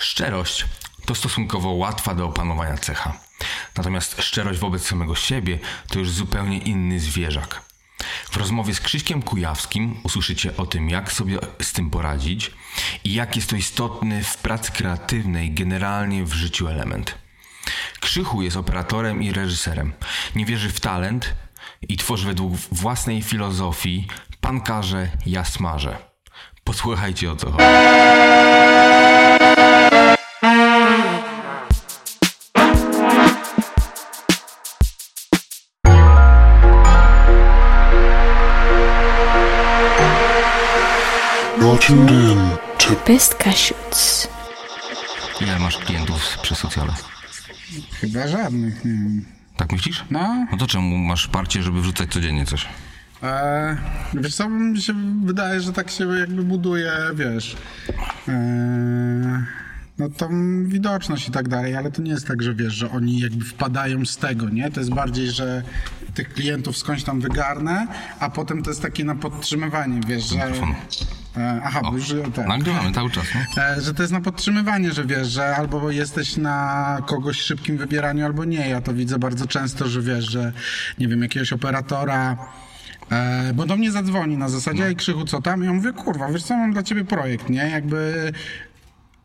Szczerość to stosunkowo łatwa do opanowania cecha. Natomiast szczerość wobec samego siebie to już zupełnie inny zwierzak. W rozmowie z Krzyśkiem Kujawskim usłyszycie o tym, jak sobie z tym poradzić i jak jest to istotny w pracy kreatywnej, generalnie w życiu element. Krzychu jest operatorem i reżyserem. Nie wierzy w talent i tworzy według własnej filozofii pan każe, ja smażę. Posłuchajcie o co chodzi. Best Cashews. Ile masz klientów przy socjale? Chyba żadnych, nie wiem. Tak myślisz? No, No to czemu masz parcie, żeby wrzucać codziennie coś? e, wiesz co, mi się wydaje, że tak się jakby buduje, wiesz, e, no tą widoczność i tak dalej, ale to nie jest tak, że wiesz, że oni jakby wpadają z tego, nie? To jest bardziej, że tych klientów skądś tam wygarnę, a potem to jest takie na podtrzymywanie, wiesz, że... Mikrofon. E, aha, bo już tak. Nagrywamy cały czas, no? E, że to jest na podtrzymywanie, że wiesz, że albo jesteś na kogoś szybkim wybieraniu, albo nie. Ja to widzę bardzo często, że wiesz, że nie wiem, jakiegoś operatora. E, bo do mnie zadzwoni na zasadzie, ej Krzychu, co tam? I ja mówię, kurwa, wiesz co, mam dla ciebie projekt, nie? Jakby...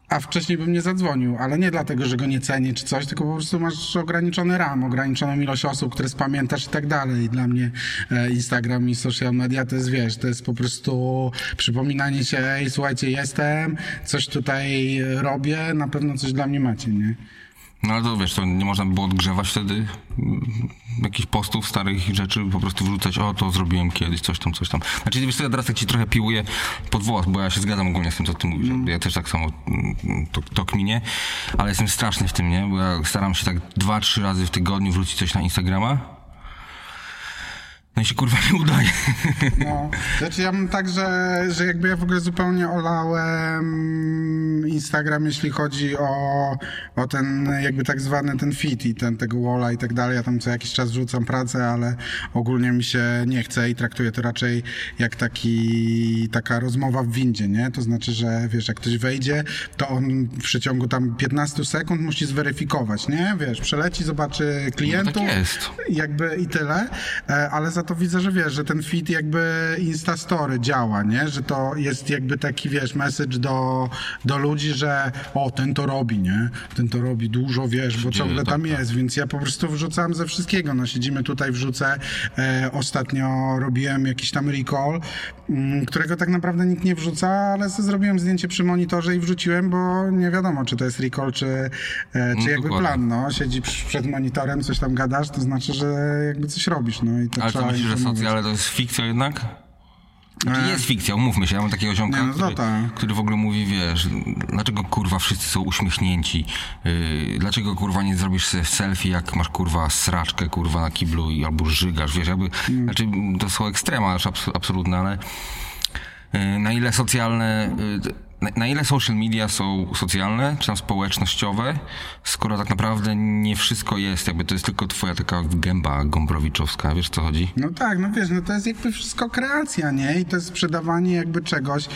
A wcześniej bym nie zadzwonił, ale nie dlatego, że go nie cenię czy coś, tylko po prostu masz ograniczony ram, ograniczoną ilość osób, które spamiętasz i tak dalej. I dla mnie e, Instagram i social media to jest, wiesz, to jest po prostu przypominanie się, ej, słuchajcie, jestem, coś tutaj robię, na pewno coś dla mnie macie, nie? No ale to wiesz, to nie można było odgrzewać wtedy mm, jakichś postów, starych rzeczy, po prostu wrzucać, o to zrobiłem kiedyś, coś tam, coś tam. Znaczy wiesz co, ja teraz tak ci trochę piłuję pod włos, bo ja się zgadzam ogólnie z tym, co ty mówisz. Ja też tak samo mm, to, to kminie, ale jestem straszny w tym, nie? Bo ja staram się tak dwa, trzy razy w tygodniu wrzucić coś na Instagrama. No i się kurwa nie udaje. No, znaczy ja mam tak, że, że jakby ja w ogóle zupełnie olałem Instagram, jeśli chodzi o, o ten jakby tak zwany ten fit i ten, tego walla i tak dalej. Ja tam co jakiś czas wrzucam pracę, ale ogólnie mi się nie chce i traktuję to raczej jak taki, taka rozmowa w windzie, nie? To znaczy, że wiesz, jak ktoś wejdzie, to on w przeciągu tam 15 sekund musi zweryfikować, nie? Wiesz, przeleci, zobaczy klientów. jest. Jakby i tyle, e, ale za to widzę, że wiesz, że ten feed jakby Instastory działa, nie? Że to jest jakby taki, wiesz, message do, do ludzi, że o, ten to robi, nie? Ten to robi dużo, wiesz, bo ciągle tak, tam tak. jest, więc ja po prostu wrzucam ze wszystkiego, no siedzimy tutaj, wrzucę, e, ostatnio robiłem jakiś tam recall, m, którego tak naprawdę nikt nie wrzuca, ale zrobiłem zdjęcie przy monitorze i wrzuciłem, bo nie wiadomo, czy to jest recall, czy, e, czy No, jakby dokładnie. plan, no, siedzi przed monitorem, coś tam gadasz, to znaczy, że jakby coś robisz, no i to Ale trzeba myślisz, że socjale to jest fikcja jednak? Znaczy E. jest fikcja, umówmy się, ja mam takiego ziomka, Nie, no który, tak. który w ogóle mówi, wiesz, dlaczego kurwa wszyscy są uśmiechnięci, yy, dlaczego kurwa nie zrobisz sobie selfie, jak masz kurwa sraczkę kurwa na kiblu i albo żygasz, wiesz, jakby, Mm. znaczy to są ekstrema już abs- absolutne, ale yy, na ile socjalne, yy, na, na ile social media są socjalne, czy tam społecznościowe, skoro tak naprawdę nie wszystko jest, jakby to jest tylko twoja taka gęba gombrowiczowska, wiesz co chodzi? No tak, no wiesz, no to jest jakby wszystko kreacja, nie? I to jest sprzedawanie jakby czegoś,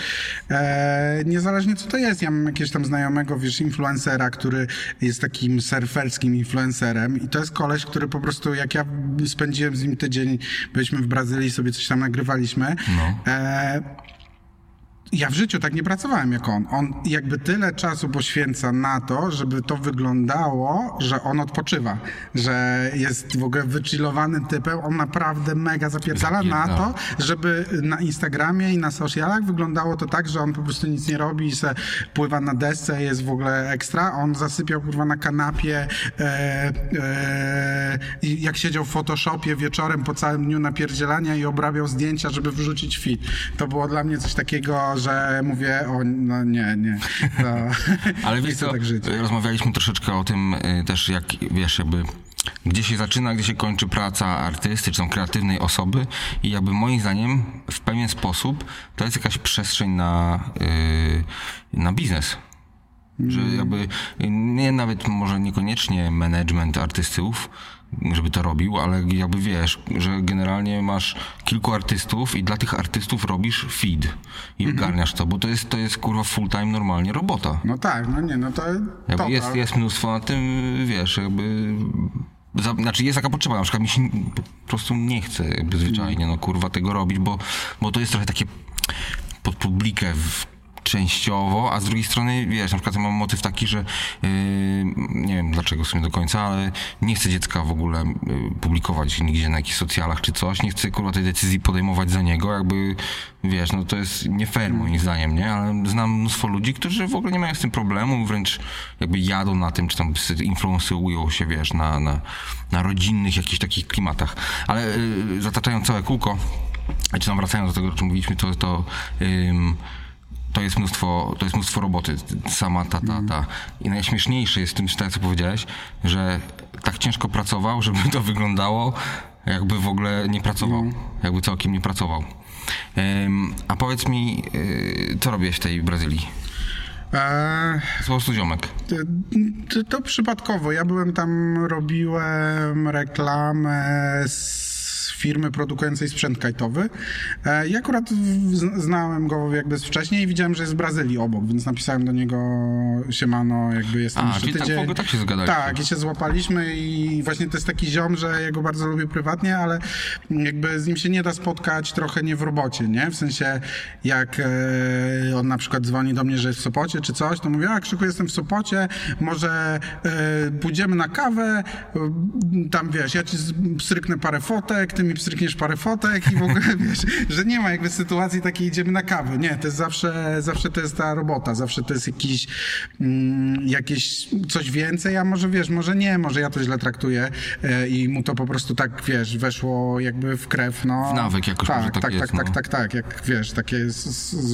e, niezależnie co to jest. Ja mam jakiegoś tam znajomego, wiesz, influencera, który jest takim surferskim influencerem i to jest koleś, który po prostu, jak ja spędziłem z nim tydzień, byliśmy w Brazylii, sobie coś tam nagrywaliśmy, No. e, ja w życiu tak nie pracowałem jak on. On jakby tyle czasu poświęca na to, żeby to wyglądało, że on odpoczywa, że jest w ogóle wychillowanym typem. On naprawdę mega zapierdala na to, żeby na Instagramie i na socialach wyglądało to tak, że on po prostu nic nie robi i se pływa na desce, jest w ogóle ekstra. On zasypiał kurwa na kanapie e, e, jak siedział w Photoshopie wieczorem po całym dniu napierdzielania i obrabiał zdjęcia, żeby wrzucić fit. To było dla mnie coś takiego, że mówię, o no nie, nie. To, Ale wiesz co, tak żyć. rozmawialiśmy troszeczkę o tym y, też, jak wiesz, jakby gdzie się zaczyna, gdzie się kończy praca artysty, czy tam kreatywnej osoby i jakby moim zdaniem w pewien sposób to jest jakaś przestrzeń na, y, na biznes. Że jakby nie nawet może niekoniecznie management artystów, żeby to robił, ale jakby wiesz, że generalnie masz kilku artystów i dla tych artystów robisz feed i ogarniasz to, bo to jest, to jest kurwa full time normalnie robota. No tak, no nie, no to... Jakby jest, jest mnóstwo na tym, wiesz, jakby... Za, znaczy jest taka potrzeba, na przykład mi się po prostu nie chce jakby zwyczajnie, no kurwa tego robić, bo, bo to jest trochę takie pod publikę w, częściowo, a z drugiej strony, wiesz, na przykład ja mam motyw taki, że yy, nie wiem dlaczego w sumie do końca, ale nie chcę dziecka w ogóle yy, publikować nigdzie na jakichś socjalach czy coś, nie chcę kurwa tej decyzji podejmować za niego, jakby, wiesz, no to jest nie fair moim zdaniem, nie? Ale znam mnóstwo ludzi, którzy w ogóle nie mają z tym problemu, wręcz jakby jadą na tym, czy tam influencują się, wiesz, na, na, na rodzinnych jakichś takich klimatach. Ale yy, zataczając całe kółko, czy tam wracając do tego, o czym mówiliśmy, to, to to jest mnóstwo, to jest mnóstwo roboty, sama ta, ta, ta. I najśmieszniejsze jest w tym, co powiedziałeś, że tak ciężko pracował, żeby to wyglądało, jakby w ogóle nie pracował, jakby całkiem nie pracował. Um, a powiedz mi, y, co robiłeś w tej Brazylii? Eee, Po prostu ziomek. to, to przypadkowo. Ja byłem tam, robiłem reklamę z firmy produkującej sprzęt kajtowy. E, I akurat znałem go jakby z wcześniej i widziałem, że jest z Brazylii obok, więc napisałem do niego siemano, jakby jestem A, jeszcze czyli tak tydzień. w ogóle tak się zgadaliście. Tak, i się złapaliśmy i właśnie to jest taki ziom, że ja go bardzo lubię prywatnie, ale jakby z nim się nie da spotkać trochę nie w robocie, nie? W sensie jak e, on na przykład dzwoni do mnie, że jest w Sopocie czy coś, to mówię, a Krzyku jestem w Sopocie, może e, pójdziemy na kawę, tam wiesz, ja ci pstryknę parę fotek, ty mi pstrykniesz parę fotek i w ogóle wiesz, że nie ma jakby sytuacji takiej idziemy na kawę. Nie, to jest zawsze, zawsze to jest ta robota, zawsze to jest jakiś, mm, jakieś coś więcej, a może wiesz, może nie, może ja to źle traktuję e, i mu to po prostu tak, wiesz, weszło jakby w krew, no. W nawyk jakoś tak, może tak tak, jest, tak, tak, no. tak, tak, jak wiesz, takie,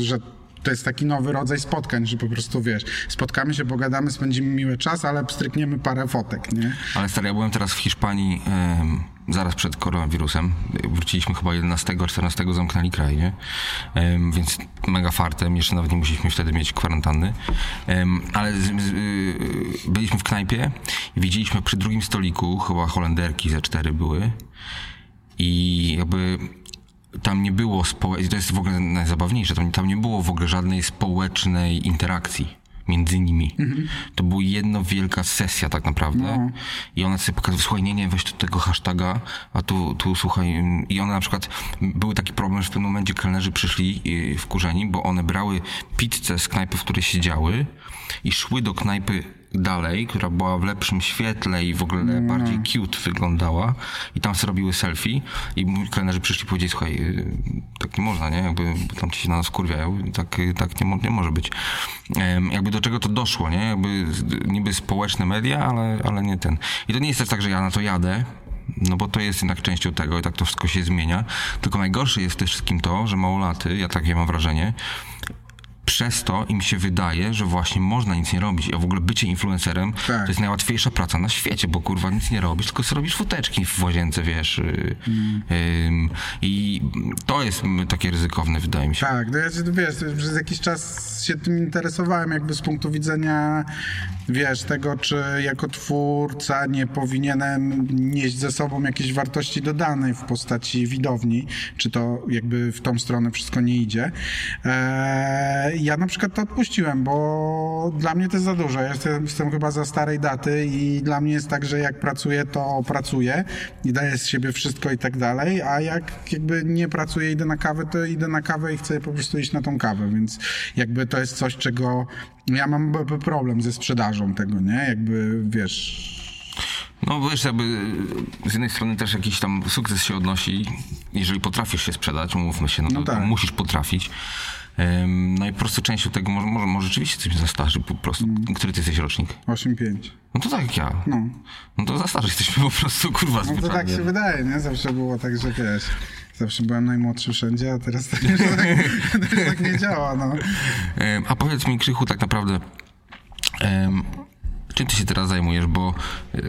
że to jest taki nowy rodzaj spotkań, że po prostu wiesz, spotkamy się, pogadamy, spędzimy miły czas, ale pstrykniemy parę fotek, nie? Ale stary, ja byłem teraz w Hiszpanii em, zaraz przed koronawirusem. Wróciliśmy chyba 11-14 zamknęli kraj, nie? Em, więc mega fartem, jeszcze nawet nie musieliśmy wtedy mieć kwarantanny. Em, ale y, byliśmy w knajpie i widzieliśmy przy drugim stoliku, chyba Holenderki ze cztery były i jakby tam nie było społecznej, to jest w ogóle najzabawniejsze, tam, tam nie było w ogóle żadnej społecznej interakcji między nimi. To była jedna wielka sesja tak naprawdę i ona sobie pokazała, słuchaj, nie, nie, weź tu tego hashtaga, a tu, tu słuchaj, i one na przykład, był taki problem, że w pewnym momencie kelnerzy przyszli yy, wkurzeni, bo one brały pizzę z knajpy, w której siedziały i szły do knajpy dalej, która była w lepszym świetle i w ogóle bardziej cute wyglądała i tam sobie robiły selfie i kelnerzy przyszli i powiedzieli, słuchaj, yy, tak nie można, nie? Jakby tam ci się na nas kurwiają tak, yy, tak nie, nie może być. Jakby do czego to doszło, nie? Jakby niby społeczne media, ale, ale nie ten. I to nie jest też tak, że ja na to jadę, no bo to jest jednak częścią tego i tak to wszystko się zmienia. Tylko najgorsze jest tym wszystkim to, że małolaty, ja takie mam wrażenie, przez to im się wydaje, że właśnie można nic nie robić. A w ogóle bycie influencerem Tak. to jest najłatwiejsza praca na świecie, bo kurwa nic nie robisz, tylko sobie robisz foteczki w łazience, wiesz. ym, I to jest mm, takie ryzykowne, wydaje mi się. Tak, no ja się, wiesz, przez jakiś czas się tym interesowałem jakby z punktu widzenia, wiesz, tego, czy jako twórca nie powinienem nieść ze sobą jakieś wartości dodanej w postaci widowni, czy to jakby w tą stronę wszystko nie idzie. Eee, ja na przykład to odpuściłem, bo dla mnie to jest za dużo. Ja jestem, jestem chyba za starej daty i dla mnie jest tak, że jak pracuję, to pracuję i daję z siebie wszystko i tak dalej, a jak jakby nie pracuję, idę na kawę, to idę na kawę i chcę po prostu iść na tą kawę, więc jakby to jest coś, czego ja mam problem ze sprzedażą tego, nie? Jakby, wiesz... No wiesz, jakby z jednej strony też jakiś tam sukces się odnosi, jeżeli potrafisz się sprzedać, umówmy się, no No tak. to musisz potrafić. No i po prostu częścią tego może, może, może rzeczywiście coś mnie za starzy po prostu. Który ty jesteś rocznik? 8-5. No to tak jak ja. No. No to za starzy jesteśmy po prostu, kurwa, No to tak się wydaje, nie? Zawsze było tak, że wiesz... Zawsze byłem najmłodszy wszędzie, a teraz tak, że tak, teraz tak nie działa, no. A powiedz mi, Krzychu, tak naprawdę, em, czym ty się teraz zajmujesz, bo e,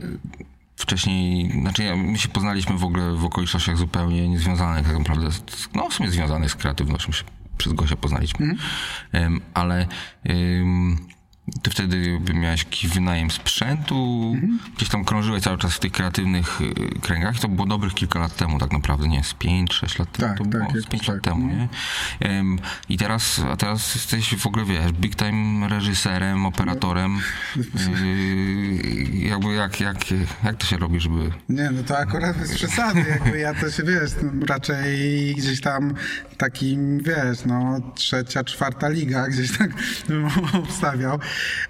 wcześniej, znaczy ja, my się poznaliśmy w ogóle w okolicznościach zupełnie niezwiązanych tak naprawdę, z, no w sumie związanych z kreatywnością, się przez Gosia poznaliśmy, Em, ale ty wtedy miałeś jakiś wynajem sprzętu, Mhm. gdzieś tam krążyłeś cały czas w tych kreatywnych y, kręgach. To było dobrych kilka lat temu tak naprawdę, nie? Z 5-6 lat temu. Tak, to tak, było z jakoś 5 tak, lat temu, no. nie? Em, I teraz, a teraz jesteś w ogóle, wiesz, big time reżyserem, operatorem. Yy, jakby jak, jak, jak to się robi, żeby... Nie, no to akurat bez przesady, jakby ja to się, wiesz, no, raczej gdzieś tam takim, wiesz, no trzecia, czwarta liga, gdzieś tak bym obstawiał.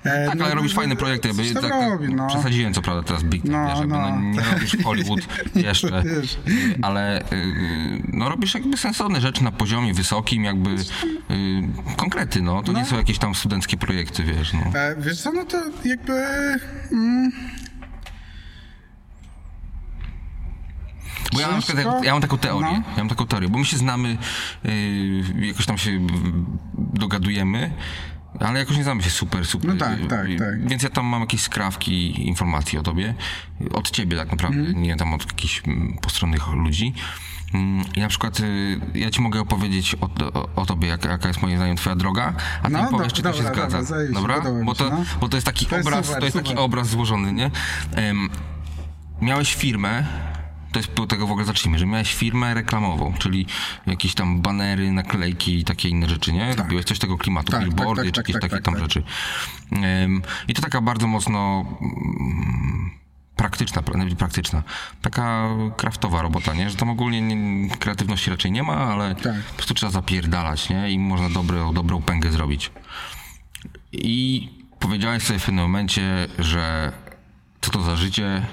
E, Tak, no, ale robisz no, fajne projekty. tak, robi, no. Przesadziłem co prawda teraz Big Time, No, no. no. nie robisz Hollywood jeszcze, wiesz. ale yy, no, robisz jakby sensowne rzeczy na poziomie wysokim, jakby yy, konkrety, no. To nie są jakieś tam studenckie projekty, wiesz, no. E, wiesz co, no to jakby... Mm, Bo ja mam, przykład, ja mam taką teorię, No. ja mam taką teorię, bo my się znamy, yy, jakoś tam się dogadujemy, ale jakoś nie znamy się super, super. No tak, tak, tak. Więc ja tam mam jakieś skrawki informacji o tobie, od ciebie tak naprawdę, Mhm. nie tam od jakichś mm, postronnych ludzi. Mm, I na przykład y, ja ci mogę opowiedzieć o, o, o tobie, jak, jaka jest moim zdaniem twoja droga, a ty No, mi powiesz, do- czy to się dobra, zgadza. dobra, Dobra? mi Bo się, to, no. bo to jest taki To jest obraz, super, to jest taki super. obraz złożony, nie? Em, miałeś firmę, to jest do tego w ogóle zacznijmy, że miałeś firmę reklamową, czyli jakieś tam banery, naklejki i takie inne rzeczy, nie? Robiłeś coś tego klimatu, Tak, tak, billboardy, tak, czy tak, jakieś tak, takie tak, tam tak. rzeczy. Em, I to taka bardzo mocno mm, praktyczna, pra- nawet praktyczna, taka kraftowa robota, nie? Że tam ogólnie nie, kreatywności raczej nie ma, ale Tak. po prostu trzeba zapierdalać, nie? I można dobrą, dobrą pęgę zrobić. I powiedziałeś sobie w pewnym momencie, że co to za życie,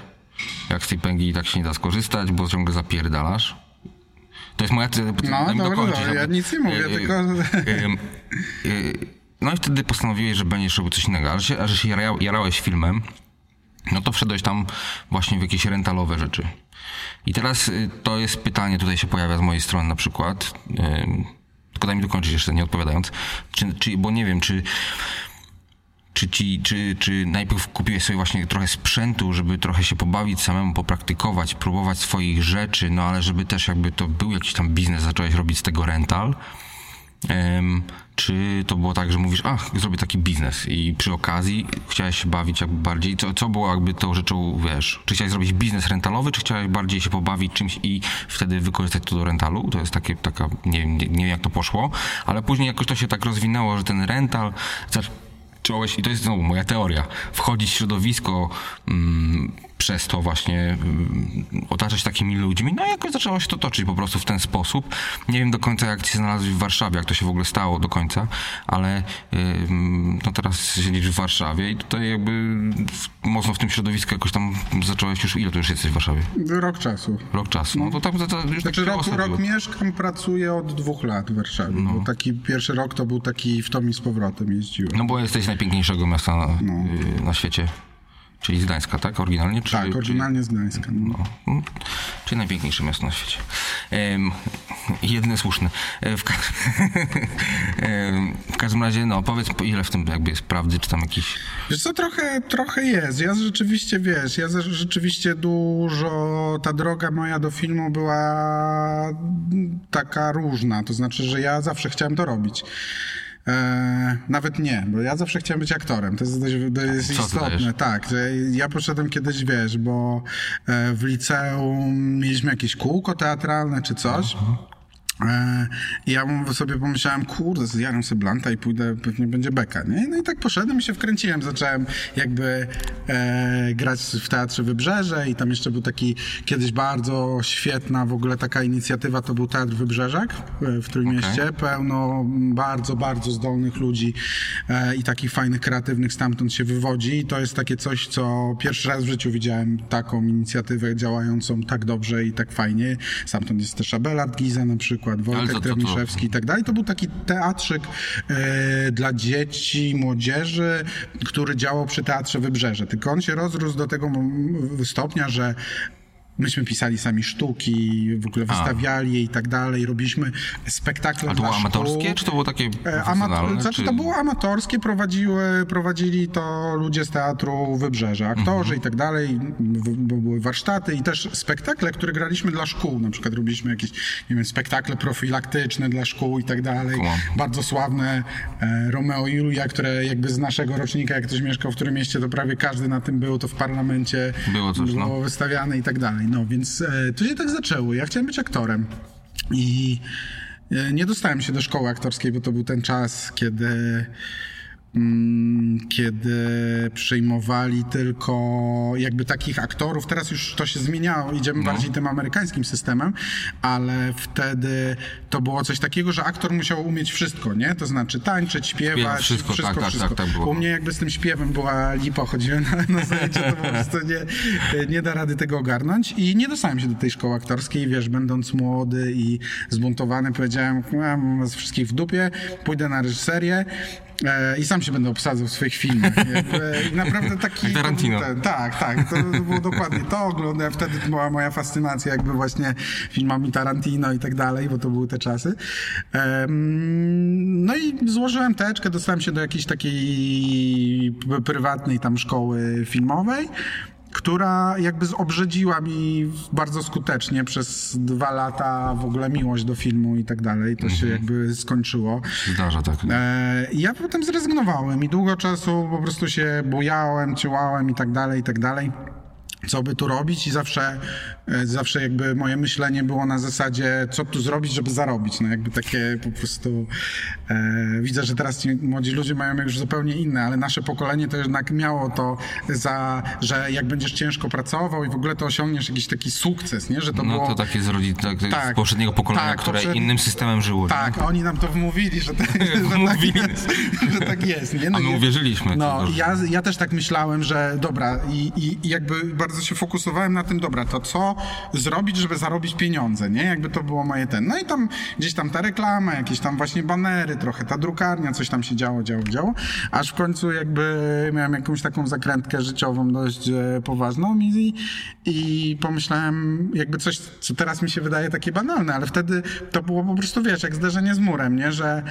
jak z tej pęgi tak się nie da skorzystać, bo ciągle zapierdalasz. To jest moja... No, dobra, dobra, ja nic nie mówię, tylko- No i wtedy postanowiłeś, że będziesz robił coś innego, ale się, a że się jara, jarałeś filmem, no to wszedłeś tam właśnie w jakieś rentalowe rzeczy. I teraz y, to jest pytanie, tutaj się pojawia z mojej strony na przykład, tylko daj mi dokończyć jeszcze, nie odpowiadając, czy, czy, bo nie wiem, czy czy, ci, czy, czy najpierw kupiłeś sobie właśnie trochę sprzętu, żeby trochę się pobawić samemu, popraktykować, próbować swoich rzeczy, no ale żeby też jakby to był jakiś tam biznes, zacząłeś robić z tego rental? Em, czy to było tak, że mówisz, ach, zrobię taki biznes i przy okazji chciałeś się bawić jakby bardziej, co, co było jakby tą rzeczą, wiesz, czy chciałeś zrobić biznes rentalowy, czy chciałeś bardziej się pobawić czymś i wtedy wykorzystać to do rentalu? To jest takie, taka, nie, nie, nie wiem jak to poszło, ale później jakoś to się tak rozwinęło, że ten rental zacząłeś, i to jest znowu moja teoria, wchodzić w środowisko mm, przez to właśnie mm, otaczać takimi ludźmi, no i jakoś zaczęło się to toczyć po prostu w ten sposób. Nie wiem do końca jak się znalazłeś w Warszawie, jak to się w ogóle stało do końca, ale no teraz siedzisz w Warszawie i tutaj jakby mocno w tym środowisku jakoś tam zacząłeś już, ile tu już jesteś w Warszawie? Rok czasu. Rok czasu. No to tak, to, to już Znaczy tak rok, rok mieszkam, pracuję od dwóch lat w Warszawie. No. Bo taki pierwszy rok to był taki w tom i z powrotem jeździłem. No bo jesteś najpiękniejszego miasta na, y, na świecie. Czyli z Gdańska, tak? Oryginalnie? Czy, tak, oryginalnie z Gdańska. No. Czy, no, czyli najpiękniejsze miasto na świecie. Jedyne słuszne. E, W, ka- w każdym razie, no powiedz, po ile w tym jakby jest prawdy, czy tam jakiś... Wiesz co, trochę, trochę jest. Ja rzeczywiście, wiesz, ja rzeczywiście dużo, ta droga moja do filmu była taka różna. To znaczy, że ja zawsze chciałem to robić. E, nawet nie, bo ja zawsze chciałem być aktorem. To jest, dość, ty istotne. Tak, że ja poszedłem kiedyś, wiesz, bo e, w liceum mieliśmy jakieś kółko teatralne czy coś. I ja sobie pomyślałem, kurde, zjarem sobie blanta i pójdę, pewnie będzie beka, nie? No i tak poszedłem i się wkręciłem. Zacząłem jakby e, grać w Teatrze Wybrzeże i tam jeszcze był taki kiedyś bardzo świetna w ogóle taka inicjatywa, to był Teatr Wybrzeżak e, w Trójmieście. Pełno bardzo, bardzo zdolnych ludzi e, i takich fajnych, kreatywnych stamtąd się wywodzi. I to jest takie coś, co pierwszy raz w życiu widziałem taką inicjatywę działającą tak dobrze i tak fajnie. Stamtąd jest też Abelard Giza na przykład, Ale Wojtek Tremiszewski i tak dalej. To był taki teatrzyk e, dla dzieci, młodzieży, który działał przy Teatrze Wybrzeże. Tylko on się rozrósł do tego stopnia, że Myśmy pisali sami sztuki, w ogóle wystawiali je i tak dalej, robiliśmy spektakle A to dla było amatorskie, szkół. czy to było takie E, profesjonalne? Znaczy czy... to było amatorskie, prowadziły, prowadzili to ludzie z teatru Wybrzeże, aktorzy Mhm. i tak dalej, bo były warsztaty i też spektakle, które graliśmy dla szkół, na przykład robiliśmy jakieś, nie wiem, spektakle profilaktyczne dla szkół i tak dalej, Kumam. bardzo sławne e, Romeo i Julia, które jakby z naszego rocznika, jak ktoś mieszkał w którym mieście, to prawie każdy na tym był, to w parlamencie Było coś, było no. wystawiane i tak dalej, no więc e, to się tak zaczęło, ja chciałem być aktorem i e, nie dostałem się do szkoły aktorskiej, bo to był ten czas, kiedy, kiedy przyjmowali tylko jakby takich aktorów. Teraz już to się zmieniało, idziemy No. bardziej tym amerykańskim systemem, ale wtedy to było coś takiego, że aktor musiał umieć wszystko, nie? To znaczy tańczyć, śpiewać, wszystko, wszystko, tak, tak, wszystko. tak, tak. U mnie jakby z tym śpiewem była lipa, chodziłem na, na zajęcia, to po prostu nie, nie da rady tego ogarnąć i nie dostałem się do tej szkoły aktorskiej, wiesz, będąc młody i zbuntowany, powiedziałem, mam was wszystkich w dupie, pójdę na reżyserię i sam się będę obsadzał w swoich filmach. Jakby, I naprawdę taki... Tarantino. Tak, tak, to było dokładnie to, oglądałem, wtedy to była moja fascynacja jakby właśnie filmami Tarantino i tak dalej, bo to były te czasy. No i złożyłem teczkę, dostałem się do jakiejś takiej prywatnej tam szkoły filmowej, która jakby zobrzedziła mi bardzo skutecznie przez dwa lata w ogóle miłość do filmu i tak dalej. To się jakby skończyło. Zdarza tak. E, ja potem zrezygnowałem i długo czasu po prostu się bujałem, ciłałem i tak dalej, i tak dalej. Co by tu robić i zawsze, e, zawsze jakby moje myślenie było na zasadzie, co tu zrobić, żeby zarobić. No jakby takie po prostu, e, widzę, że teraz ci młodzi ludzie mają już zupełnie inne, ale nasze pokolenie to jednak miało to za, że jak będziesz ciężko pracował i w ogóle to osiągniesz jakiś taki sukces, nie? Że to No było... to takie z, rodzi- tak, z Tak. poprzedniego pokolenia, Tak, które poprzedni- innym systemem żyło. Tak, oni nam to wmówili, że, to, że, tak, jest, że tak jest. Nie? A my uwierzyliśmy, No, ja, ja też tak myślałem, że dobra, i, i, i jakby bardzo się fokusowałem na tym, dobra, to co zrobić, żeby zarobić pieniądze, nie? Jakby to było moje ten. No i tam gdzieś tam ta reklama, jakieś tam właśnie banery, trochę ta drukarnia, coś tam się działo, działo, działo, aż w końcu jakby miałem jakąś taką zakrętkę życiową dość e, poważną i, i pomyślałem jakby coś, co teraz mi się wydaje takie banalne, ale wtedy to było po prostu, wiesz, jak zderzenie z murem, nie? Że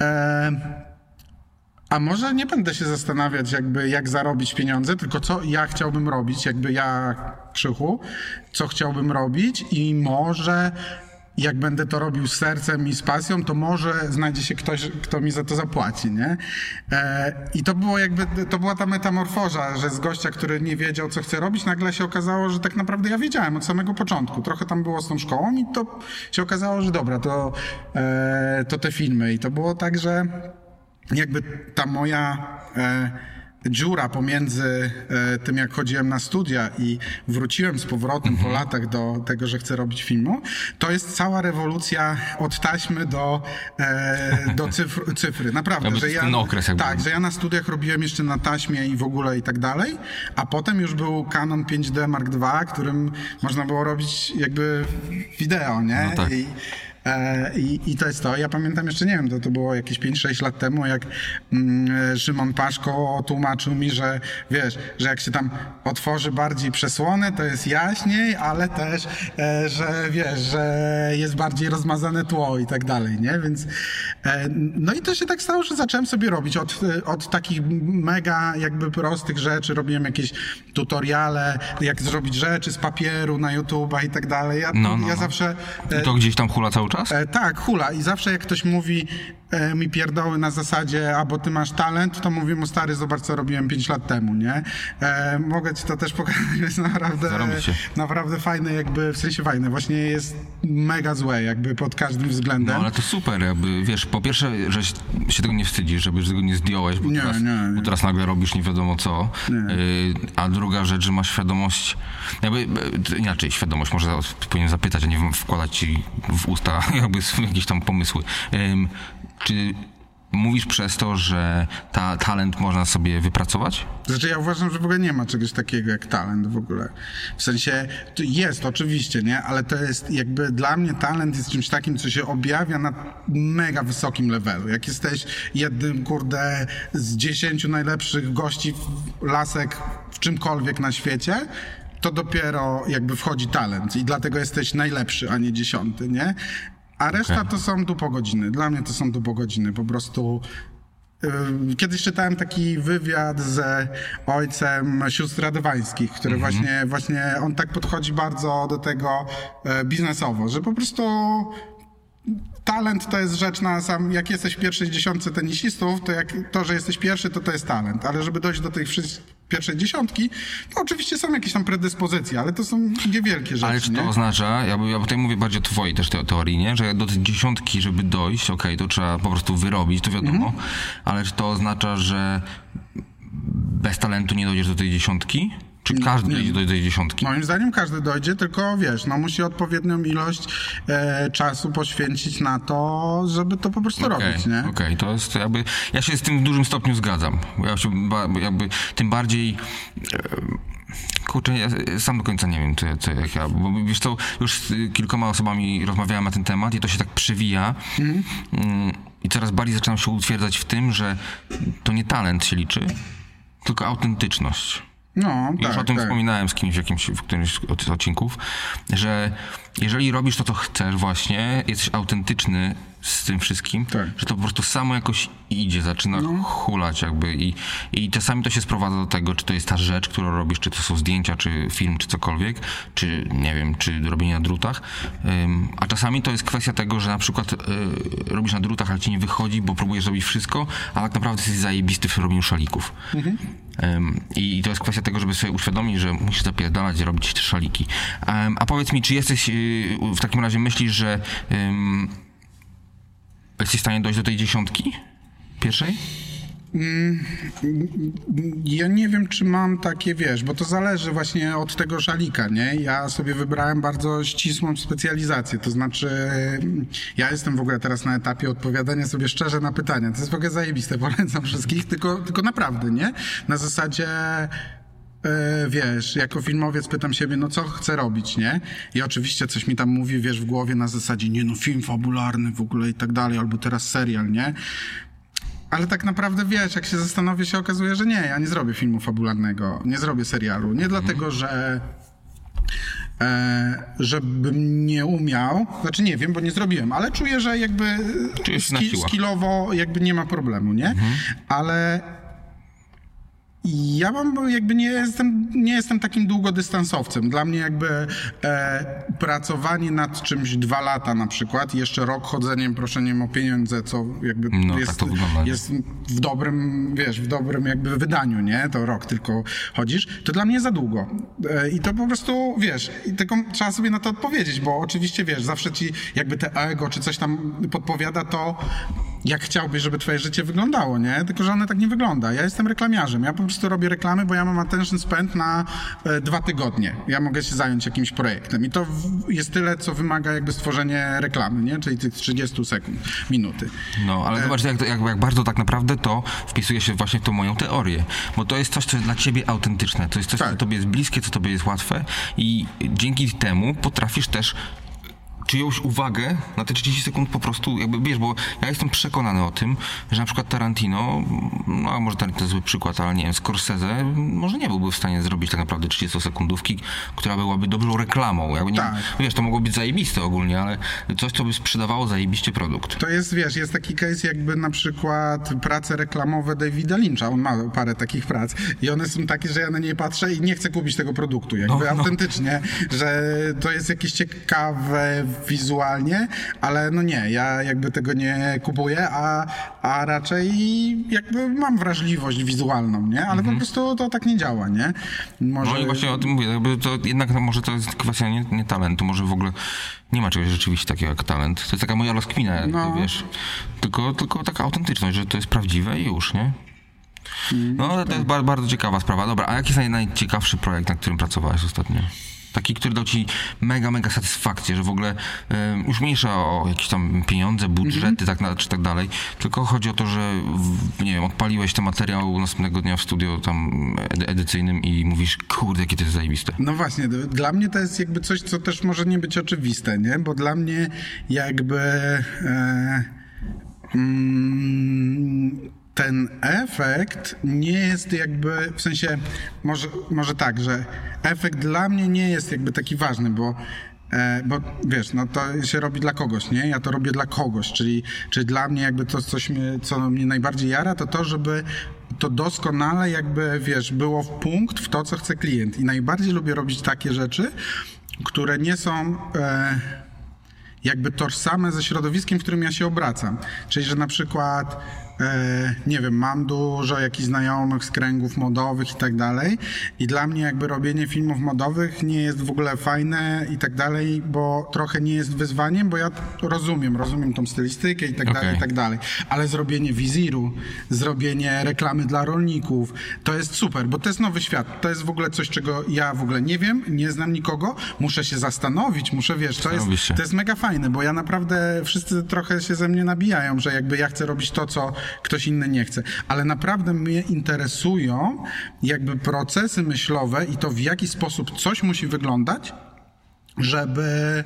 e, a może nie będę się zastanawiać, jakby jak zarobić pieniądze, tylko co ja chciałbym robić, jakby ja krzychu, co chciałbym robić i może jak będę to robił z sercem i z pasją, to może znajdzie się ktoś, kto mi za to zapłaci, nie? E, I to było jakby, to była ta metamorfoza, że z gościa, który nie wiedział, co chce robić, nagle się okazało, że tak naprawdę ja wiedziałem od samego początku. Trochę tam było z tą szkołą i to się okazało, że dobra, to, e, to te filmy. I to było tak, że jakby ta moja e, dziura pomiędzy e, tym, jak chodziłem na studia i wróciłem z powrotem po latach do tego, że chcę robić filmu, to jest cała rewolucja od taśmy do, e, do cyfr, cyfry. Naprawdę, Jakby że ja, okres jakby. tak, że ja na studiach robiłem jeszcze na taśmie i w ogóle i tak dalej, a potem już był Canon 5D Mark II, którym można było robić jakby wideo, nie? No tak. I, I, I to jest to. Ja pamiętam jeszcze, nie wiem, to, to było jakieś 5-6 lat temu, jak mm, e, Szymon Paszko tłumaczył mi, że wiesz, że jak się tam otworzy bardziej przesłonę, to jest jaśniej, ale też, e, że wiesz, że jest bardziej rozmazane tło i tak dalej, nie? Więc e, no i to się tak stało, że zacząłem sobie robić od, e, od takich mega jakby prostych rzeczy, robiłem jakieś tutoriale, jak zrobić rzeczy z papieru na YouTube'a i tak dalej. Ja, No, no, ja no. zawsze... e, I to gdzieś tam hula cały czas? E, tak, hula. I zawsze jak ktoś mówi mi pierdoły na zasadzie, a bo ty masz talent, to mówię mu stary, zobacz co robiłem 5 lat temu, nie? E, mogę ci to też pokazać, jest naprawdę, naprawdę fajne, jakby w sensie fajne. Właśnie jest mega złe, jakby pod każdym względem. No ale to super, jakby, wiesz, po pierwsze, że się tego nie wstydzisz, żeby tego nie zdjąłeś, bo, Nie, teraz, nie, nie. bo teraz nagle robisz nie wiadomo co. Y, a druga rzecz, że masz świadomość, jakby inaczej, świadomość, może za- powinien zapytać, a nie wkładać ci w usta jakby jakieś tam pomysły. Czy mówisz przez to, że ta talent można sobie wypracować? Znaczy ja uważam, że w ogóle nie ma czegoś takiego jak talent w ogóle. W sensie jest oczywiście, nie? Ale to jest jakby dla mnie talent jest czymś takim, co się objawia na mega wysokim levelu. Jak jesteś jednym, kurde, z dziesięciu najlepszych gości w lasek w czymkolwiek na świecie, to dopiero jakby wchodzi talent i dlatego jesteś najlepszy, a nie dziesiąty, nie? A reszta Okej. to są dupogodziny. Dla mnie to są dupogodziny. Po prostu y, Kiedyś czytałem taki wywiad z ojcem sióstr Radwańskich, który właśnie, właśnie on tak podchodzi bardzo do tego e, biznesowo, że po prostu talent to jest rzecz na sam, jak jesteś w pierwszej dziesiątce tenisistów, to jak to, że jesteś pierwszy, to to jest talent, ale żeby dojść do tej pierwszej dziesiątki, to oczywiście są jakieś tam predyspozycje, ale to są niewielkie rzeczy, Ale czy to nie? oznacza, ja, ja tutaj mówię bardziej o twojej też te, teorii, nie? że do tej dziesiątki, żeby dojść, okej, to trzeba po prostu wyrobić, to wiadomo, Mhm. ale czy to oznacza, że bez talentu nie dojdziesz do tej dziesiątki? Czy każdy dojdzie do tej dziesiątki? Moim zdaniem każdy dojdzie, tylko wiesz, no musi odpowiednią ilość e, czasu poświęcić na to, żeby to po prostu Okej, robić, nie? Okej, to jest jakby. Ja się z tym w dużym stopniu zgadzam. Ja się jakby tym bardziej. E, kurczę, ja sam do końca nie wiem, co, co jak ja. Bo wiesz co, już z kilkoma osobami rozmawiałem na ten temat i to się tak przewija. Mm, I coraz bardziej zaczynam się utwierdzać w tym, że to nie talent się liczy, tylko autentyczność. No, Już tak, o tym tak. wspominałem z kimś w, jakimś, w którymś z odcinków, że jeżeli robisz to, co chcesz właśnie, jesteś autentyczny z tym wszystkim, Tak. że to po prostu samo jakoś idzie, zaczyna hulać jakby i, i czasami to się sprowadza do tego, czy to jest ta rzecz, którą robisz, czy to są zdjęcia, czy film, czy cokolwiek, czy nie wiem, czy robienie na drutach, Ym, a czasami to jest kwestia tego, że na przykład y, robisz na drutach, ale ci nie wychodzi, bo próbujesz zrobić wszystko, a tak naprawdę jesteś zajebisty w robieniu szalików. Em, I i to jest kwestia tego, żeby sobie uświadomić, że musisz zapierdalać i robić te szaliki. Em, a powiedz mi, czy jesteś, y, w takim razie myślisz, że jesteś w stanie dojść do tej dziesiątki pierwszej? Ja nie wiem, czy mam takie, wiesz, bo to zależy właśnie od tego szalika, nie? Ja sobie wybrałem bardzo ścisłą specjalizację, to znaczy mm, ja jestem w ogóle teraz na etapie odpowiadania sobie szczerze na pytania. To jest w ogóle zajebiste, polecam wszystkich, tylko, tylko naprawdę, nie? Na zasadzie wiesz, jako filmowiec pytam siebie, no co chcę robić, nie? I oczywiście coś mi tam mówi, wiesz, w głowie na zasadzie, nie no, film fabularny w ogóle i tak dalej, albo teraz serial, nie? Ale tak naprawdę wiesz, jak się zastanowię, się okazuje, że nie, ja nie zrobię filmu fabularnego, nie zrobię serialu. Nie dlatego, że. E, żebym nie umiał, znaczy nie wiem, bo nie zrobiłem, ale czuję, że jakby ski, skillowo jakby nie ma problemu, nie? Ale ja mam jakby nie jestem, nie jestem takim długodystansowcem. Dla mnie jakby e, pracowanie nad czymś dwa lata na przykład, jeszcze rok chodzeniem, proszeniem o pieniądze, co jakby No, jest, tak wygląda, nie? jest w dobrym, wiesz, w dobrym jakby wydaniu, nie? To rok tylko chodzisz, to dla mnie za długo. E, I to po prostu, wiesz, i tylko trzeba sobie na to odpowiedzieć, bo oczywiście, wiesz, zawsze ci jakby te ego czy coś tam podpowiada to, jak chciałbyś, żeby twoje życie wyglądało, nie? Tylko, że one tak nie wygląda. Ja jestem reklamiarzem, ja po prostu robię reklamy, bo ja mam attention spend na e, dwa tygodnie. Ja mogę się zająć jakimś projektem i to w, jest tyle, co wymaga jakby stworzenie reklamy, nie? Czyli tych 30 sekund, minuty. No, ale zobacz, jak, jak, jak bardzo tak naprawdę to wpisuje się właśnie w tą moją teorię. Bo to jest coś, co jest dla ciebie autentyczne. To jest coś, co Tak. tobie jest bliskie, co tobie jest łatwe i dzięki temu potrafisz też czyjąś uwagę na te 30 sekund po prostu, jakby wiesz, bo ja jestem przekonany o tym, że na przykład Tarantino, no może Tarantino to zły przykład, ale nie wiem, Scorsese może nie byłby w stanie zrobić tak naprawdę 30-sekundówki, która byłaby dobrą reklamą. Jakby nie, Tak. Wiesz, to mogło być zajebiste ogólnie, ale coś, co by sprzedawało zajebiście produkt. To jest, wiesz, jest taki case jakby na przykład prace reklamowe Davida Lyncha. On ma parę takich prac i one są takie, że ja na nie patrzę i nie chcę kupić tego produktu. Jakby No, no. autentycznie, że to jest jakieś ciekawe wizualnie, ale no nie, ja jakby tego nie kupuję, a, a raczej jakby mam wrażliwość wizualną, nie? Ale po prostu to tak nie działa, nie? Może... No i właśnie o tym mówię, jakby to jednak no, może to jest kwestia nie, nie talentu, może w ogóle nie ma czegoś rzeczywiście takiego jak talent. To jest taka moja rozkmina, No. wiesz. Tylko, tylko taka autentyczność, że to jest prawdziwe i już, nie? No, to jest bardzo, bardzo ciekawa sprawa. Dobra, a jaki jest naj, najciekawszy projekt, na którym pracowałeś ostatnio? Taki, który dał ci mega, mega satysfakcję, że w ogóle em, już mniejsza o jakieś tam pieniądze, budżety, tak, na, czy tak dalej, tylko chodzi o to, że w, nie wiem, odpaliłeś ten materiał następnego dnia w studio tam edy- edycyjnym i mówisz, kurde, jakie to jest zajebiste. No właśnie, dla mnie to jest jakby coś, co też może nie być oczywiste, nie? Bo dla mnie jakby e, mm, ten efekt nie jest jakby, w sensie, może, może tak, że efekt dla mnie nie jest jakby taki ważny, bo E, bo wiesz, no to się robi dla kogoś, nie? Ja to robię dla kogoś, czyli, czyli dla mnie jakby to, coś mnie, co mnie najbardziej jara, to to, żeby to doskonale jakby, wiesz, było w punkt w to, co chce klient. I najbardziej lubię robić takie rzeczy, które nie są... E, jakby tożsame ze środowiskiem, w którym ja się obracam. Czyli, że na przykład nie wiem, mam dużo jakichś znajomych z kręgów modowych i tak dalej. I dla mnie jakby robienie filmów modowych nie jest w ogóle fajne i tak dalej, bo trochę nie jest wyzwaniem, bo ja rozumiem, rozumiem tą stylistykę i tak okay. dalej, i tak dalej, ale zrobienie wiziru, zrobienie reklamy dla rolników, to jest super, bo to jest nowy świat, to jest w ogóle coś, czego ja w ogóle nie wiem, nie znam nikogo, muszę się zastanowić, muszę, wiesz, to jest, to jest mega fajne, bo ja naprawdę, wszyscy trochę się ze mnie nabijają, że jakby ja chcę robić to, co ktoś inny nie chce. Ale naprawdę mnie interesują jakby procesy myślowe i to w jaki sposób coś musi wyglądać, żeby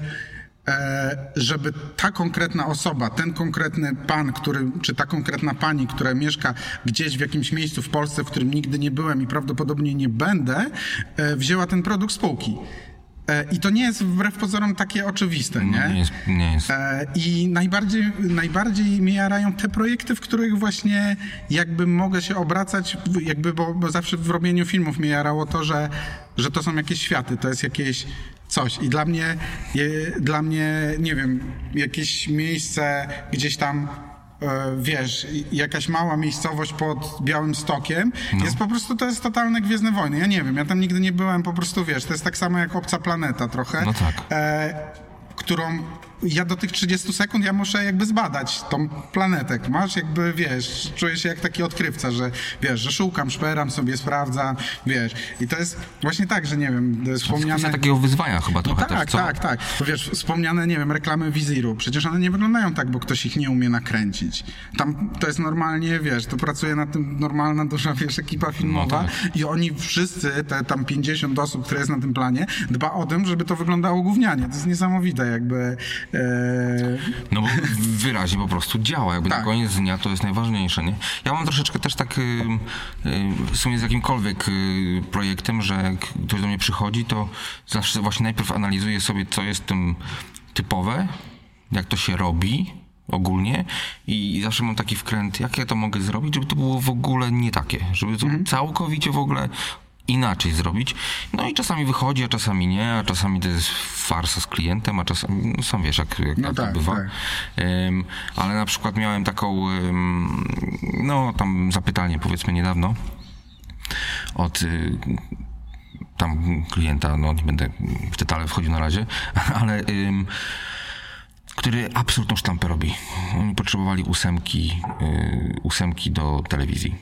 e, żeby ta konkretna osoba, ten konkretny pan, który, czy ta konkretna pani, która mieszka gdzieś w jakimś miejscu w Polsce, w którym nigdy nie byłem i prawdopodobnie nie będę, e, wzięła ten produkt spółki. E, I to nie jest wbrew pozorom takie oczywiste, nie? Nie jest. Nie jest. E, I najbardziej, najbardziej mnie jarają te projekty, w których właśnie jakby mogę się obracać, jakby, bo, bo zawsze w robieniu filmów mnie jarało to, że, że to są jakieś światy, to jest jakieś coś. I dla mnie, dla mnie, nie wiem, jakieś miejsce gdzieś tam wiesz, jakaś mała miejscowość pod Białym Stokiem, no. jest po prostu, to jest totalne Gwiezdne Wojny. Ja nie wiem, ja tam nigdy nie byłem, po prostu, wiesz, to jest tak samo jak Obca Planeta trochę. No tak. E, którą ja do tych 30 sekund ja muszę jakby zbadać tą planetę. Masz jakby, wiesz, czuję się jak taki odkrywca, że wiesz, że szukam, szperam sobie, sprawdzam, wiesz. I to jest właśnie tak, że nie wiem, wspomniane... To takiego wyzwania chyba trochę no tak, też, co? Tak, tak, Bo wiesz, wspomniane, nie wiem, reklamy Wiziru, przecież one nie wyglądają tak, bo ktoś ich nie umie nakręcić. Tam to jest normalnie, wiesz, to pracuje nad tym normalna duża, wiesz, ekipa filmowa no tak. i oni wszyscy, te tam 50 osób, które jest na tym planie, dba o tym, żeby to wyglądało gównianie. To jest niesamowite, jakby no bo wyraźnie po prostu działa, jakby tak. na koniec dnia to jest najważniejsze, nie? Ja mam troszeczkę też tak y, y, w sumie z jakimkolwiek y, projektem, że ktoś do mnie przychodzi, to zawsze właśnie najpierw analizuję sobie, co jest tym typowe, jak to się robi, ogólnie i zawsze mam taki wkręt, jak ja to mogę zrobić, żeby to było w ogóle nie takie, żeby to mhm. całkowicie w ogóle inaczej zrobić. No i czasami wychodzi, a czasami nie, a czasami to jest farsa z klientem, a czasami, no sam wiesz, jak, jak no tak, to bywa. Tak. Um, ale na przykład miałem taką, um, no tam zapytanie powiedzmy niedawno od y, tam klienta, no nie będę w detale wchodził na razie, ale um, który absolutną sztampę robi. Oni potrzebowali ósemki, y, ósemki do telewizji.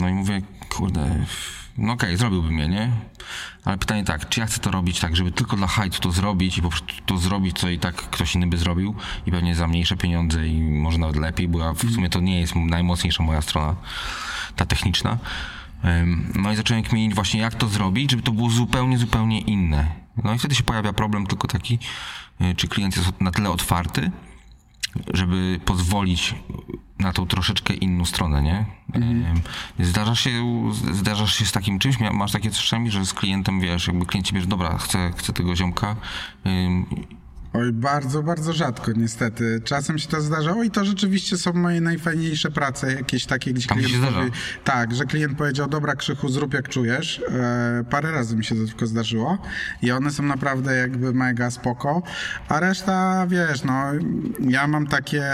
No i mówię, kurde, no okej, okay, zrobiłbym je, nie? Ale pytanie tak, czy ja chcę to robić tak, żeby tylko dla hajtu to zrobić i po prostu to zrobić, co i tak ktoś inny by zrobił i pewnie za mniejsze pieniądze i może nawet lepiej, bo ja w sumie to nie jest najmocniejsza moja strona, ta techniczna. No i zacząłem kminić właśnie, jak to zrobić, żeby to było zupełnie, zupełnie inne. No i wtedy się pojawia problem tylko taki, y, czy klient jest na tyle otwarty, żeby pozwolić na tą troszeczkę inną stronę, nie? Mhm. Zdarza się, zdarzasz się z takim czymś, masz takie czasami, że z klientem, wiesz, jakby klient ci bierze, dobra, chcę, chcę tego ziomka Oj, bardzo, bardzo rzadko niestety. Czasem się to zdarzało i to rzeczywiście są moje najfajniejsze prace, jakieś takie, gdzie Tam klient powie, tak, że klient powiedział, dobra Krzychu, zrób jak czujesz. E, parę razy mi się to tylko zdarzyło i one są naprawdę jakby mega spoko, a reszta, wiesz, no, ja mam takie,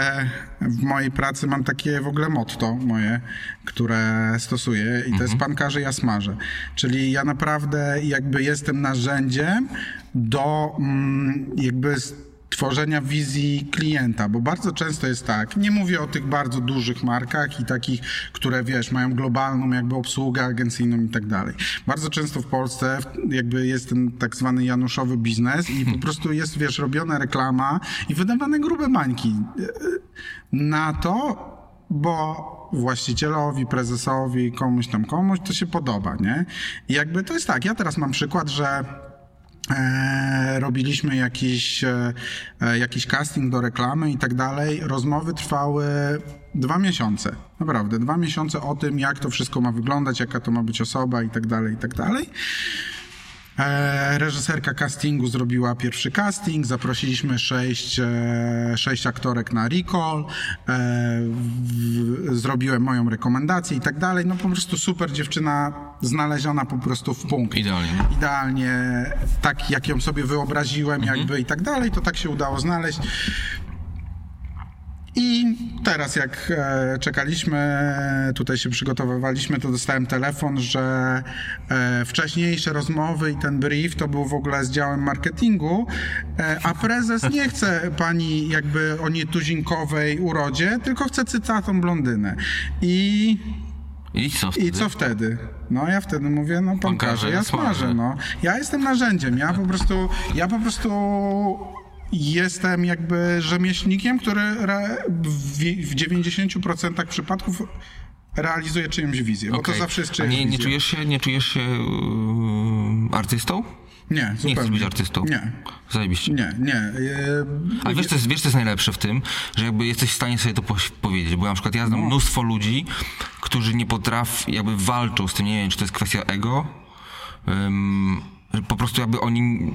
w mojej pracy mam takie w ogóle motto moje, które stosuję i to mhm. jest pan każe, ja smażę. Czyli ja naprawdę jakby jestem narzędziem do mm, jakby tworzenia wizji klienta, bo bardzo często jest tak, nie mówię o tych bardzo dużych markach i takich, które wiesz, mają globalną jakby obsługę agencyjną i tak dalej. Bardzo często w Polsce jakby jest ten tak zwany januszowy biznes i po prostu jest, wiesz, robiona reklama i wydawane grube mańki na to, bo właścicielowi, prezesowi, komuś tam komuś to się podoba, nie? I jakby to jest tak, ja teraz mam przykład, że robiliśmy jakiś, e, e, jakiś casting do reklamy i tak dalej. Rozmowy trwały dwa miesiące. Naprawdę, dwa miesiące o tym, jak to wszystko ma wyglądać, jaka to ma być osoba i tak dalej, i tak dalej. E, reżyserka castingu zrobiła pierwszy casting, zaprosiliśmy sześć, e, sześć aktorek na recall, e, zrobiłem moją rekomendację i tak dalej. No po prostu super dziewczyna, znaleziona po prostu w punkt. Idealnie. Idealnie, tak jak ją sobie wyobraziłem jakby i tak dalej, to tak się udało znaleźć. I teraz jak e, czekaliśmy, tutaj się przygotowywaliśmy, to dostałem telefon, że e, wcześniejsze rozmowy i ten brief to był w ogóle z działem marketingu, e, a prezes nie chce pani jakby o nietuzinkowej urodzie, tylko chce cytatą blondynę. I I co wtedy? i co wtedy? No ja wtedy mówię, no pan każe, ja smażę, no. Ja jestem narzędziem, ja po prostu, ja po prostu jestem jakby rzemieślnikiem, który w, w 90% przypadków realizuje czyjąś wizję, bo to zawsze jest A czyjaś nie, nie wizja. czujesz się, nie czujesz się yy, artystą? Nie, Nie zupełnie. chcesz być artystą? Nie, Zajebiście. nie, nie. E, Ale wiesz co, jest, wiesz, co jest najlepsze w tym, że jakby jesteś w stanie sobie to po- powiedzieć, bo ja na przykład ja znam No. mnóstwo ludzi, którzy nie potrafią, jakby walczą z tym, nie wiem, czy to jest kwestia ego, że po prostu jakby oni...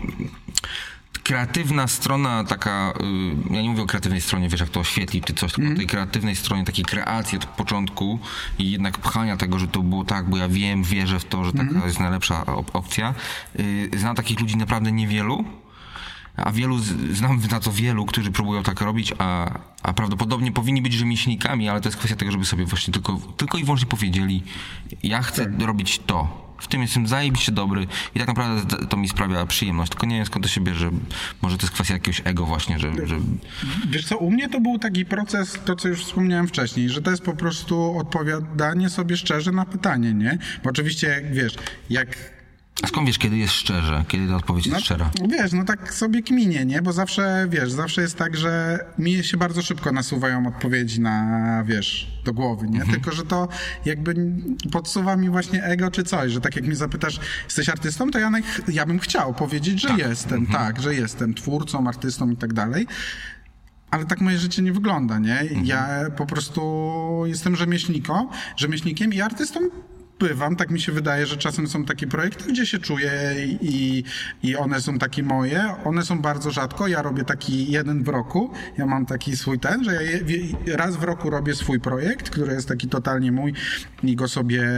Kreatywna strona taka, y, ja nie mówię o kreatywnej stronie, wiesz jak to oświetlić czy coś, tylko o tej kreatywnej stronie, takiej kreacji od początku i jednak pchania tego, że to było tak, bo ja wiem, wierzę w to, że taka jest najlepsza op- opcja. Y, znam takich ludzi naprawdę niewielu, a wielu, znam na to wielu, którzy próbują tak robić, a, a prawdopodobnie powinni być rzemieślnikami, ale to jest kwestia tego, żeby sobie właśnie tylko, tylko i wyłącznie powiedzieli, ja chcę robić to. W tym jestem zajebiście dobry i tak naprawdę to- mi sprawia przyjemność. Tylko nie wiem skąd to się bierze. Może to jest kwestia jakiegoś ego właśnie, że, że Wiesz co, u mnie to był taki proces, to co już wspomniałem wcześniej, że to jest po prostu odpowiadanie sobie szczerze na pytanie, nie? Bo oczywiście, wiesz, jak A skąd wiesz, kiedy jest szczerze, kiedy ta odpowiedź jest szczera? Wiesz, no tak sobie kminie, nie? Bo zawsze, wiesz, zawsze jest tak, że mi się bardzo szybko nasuwają odpowiedzi na, wiesz, do głowy, nie? Tylko, że to jakby podsuwa mi właśnie ego czy coś, że tak jak mnie zapytasz, jesteś artystą, to ja, naj- ja bym chciał powiedzieć, że jestem, tak, że jestem twórcą, artystą i tak dalej. Ale tak moje życie nie wygląda, nie? Ja po prostu jestem rzemieślniką, rzemieślnikiem i artystą bywam, tak mi się wydaje, że czasem są takie projekty, gdzie się czuję i, i one są takie moje. One są bardzo rzadko. Ja robię taki jeden w roku. Ja mam taki swój ten, że ja raz w roku robię swój projekt, który jest taki totalnie mój i go sobie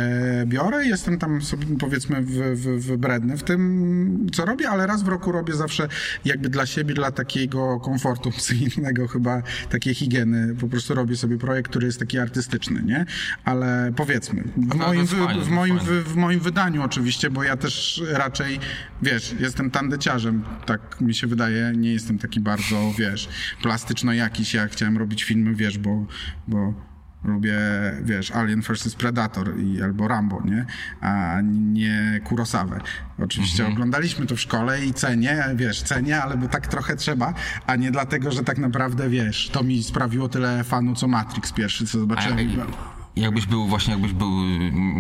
biorę. Jestem tam sobie powiedzmy w, w, wybredny w tym, co robię, ale raz w roku robię zawsze jakby dla siebie, dla takiego komfortu psychicznego chyba, takiej higieny. Po prostu robię sobie projekt, który jest taki artystyczny, nie? Ale powiedzmy, w moim, fajne, w, moim, wy, w moim wydaniu oczywiście, bo ja też raczej, wiesz, jestem tandeciarzem, tak mi się wydaje, nie jestem taki bardzo, wiesz, plastyczno jakiś, ja chciałem robić filmy, wiesz, bo, bo lubię, wiesz, Alien vs Predator i, albo Rambo, nie? A nie Kurosawę. Oczywiście Mhm. oglądaliśmy to w szkole i cenię, wiesz, cenię, ale bo tak trochę trzeba, a nie dlatego, że tak naprawdę, wiesz, to mi sprawiło tyle fanu, co Matrix pierwszy, co A zobaczyłem. Jakbyś był właśnie, jakbyś był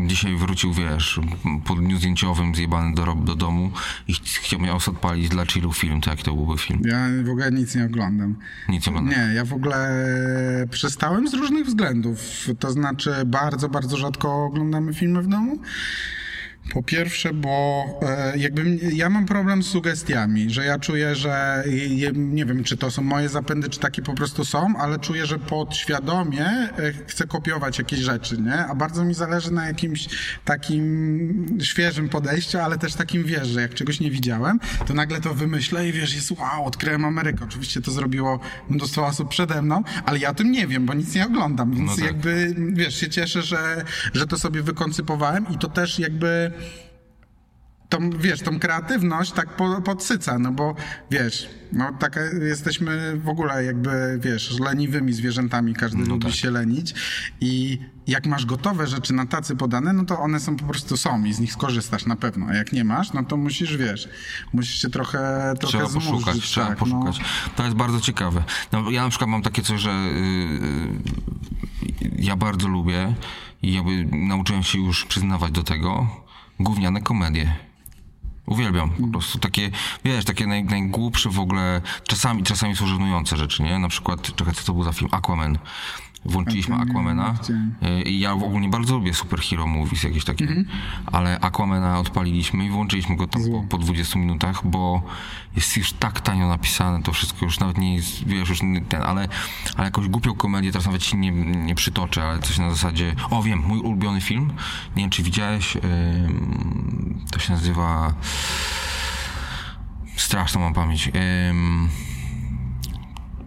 dzisiaj wrócił, wiesz, po dniu zdjęciowym zjebany do, do domu i ch- chciał miał sobie odpalić dla chillu film, to jaki to byłby film? Ja w ogóle nic nie oglądam. Nic nie oglądasz? Nie, ja w ogóle przestałem z różnych względów. To znaczy, bardzo, bardzo rzadko oglądamy filmy w domu. Po pierwsze, bo e, jakby ja mam problem z sugestiami, że ja czuję, że nie wiem, czy to są moje zapędy, czy takie po prostu są, ale czuję, że podświadomie e, chcę kopiować jakieś rzeczy, nie? A bardzo mi zależy na jakimś takim świeżym podejściu, ale też takim, wiesz, że jak czegoś nie widziałem, to nagle to wymyślę i wiesz, jest wow, odkryłem Amerykę. Oczywiście to zrobiło mnóstwo osób przede mną, ale ja o tym nie wiem, bo nic nie oglądam, więc No tak. jakby, wiesz, się cieszę, że, że to sobie wykoncypowałem i to też jakby tą, wiesz, tą kreatywność tak po, podsyca, no bo wiesz, no taka jesteśmy w ogóle jakby, wiesz, leniwymi zwierzętami, każdy lubi tak. się lenić i jak masz gotowe rzeczy na tacy podane, no to one są po prostu są i z nich skorzystasz na pewno, a jak nie masz, no to musisz, wiesz, musisz się trochę, trochę Trzeba zmurzyć, poszukać, trzeba tak, poszukać. No. To jest bardzo ciekawe. No, ja na przykład mam takie coś, że yy, ja bardzo lubię i jakby nauczyłem się już przyznawać do tego gówniane komedie. Uwielbiam po prostu takie, wiesz, takie naj, najgłupsze w ogóle, czasami, czasami są żenujące rzeczy, nie? Na przykład, czekaj, co to był za film? Aquaman. Włączyliśmy A to nie Aquamana. widziałem. Y, I ja ogólnie bardzo lubię superhero movies, jakieś takie. Mhm. Ale Aquamana odpaliliśmy i włączyliśmy go tam po, po 20 minutach, bo jest już tak tanio napisane, to wszystko już nawet nie jest, wiesz, już ten, ale, ale jakąś głupią komedię, teraz nawet ci nie, nie przytoczę, ale coś na zasadzie, o wiem, mój ulubiony film, nie wiem czy widziałeś, to się nazywa, straszną mam pamięć,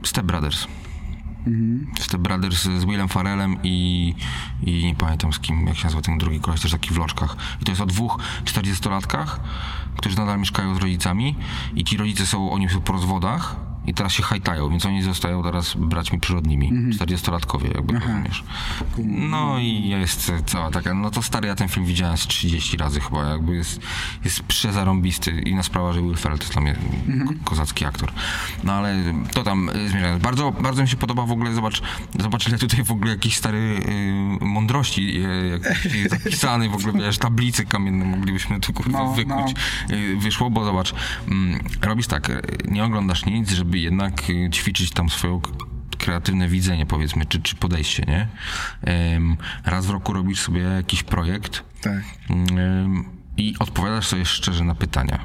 Step Brothers. Step Brothers z Willem Farrellem i, i nie pamiętam z kim, jak się nazywa ten drugi koleś, też taki w loczkach. I to jest o dwóch 40-latkach, którzy nadal mieszkają z rodzicami i ci rodzice są, oni są po rozwodach i teraz się hajtają, więc oni zostają teraz braćmi przyrodnimi, 40-latkowie, jakby rozumiesz. No i jest cała taka, no to stary, ja ten film widziałem z 30 razy chyba, jakby jest, jest przezarąbisty. Inna sprawa, że Will Ferrell to jest dla mnie ko- kozacki aktor. No ale to tam y, zmierzając. Bardzo, bardzo mi się podoba w ogóle, zobacz, zobacz ile tutaj w ogóle jakiejś stary y, mądrości y, zapisany, w ogóle wiesz, tablicy kamienne moglibyśmy tu kurwa No, wykuć. Y, wyszło, bo zobacz, mm, robisz tak, y, nie oglądasz nic, żeby jednak y, ćwiczyć tam swoją kreatywne widzenie, powiedzmy, czy, czy podejście, nie? Ym, raz w roku robisz sobie jakiś projekt Tak. ym, i odpowiadasz sobie szczerze na pytania.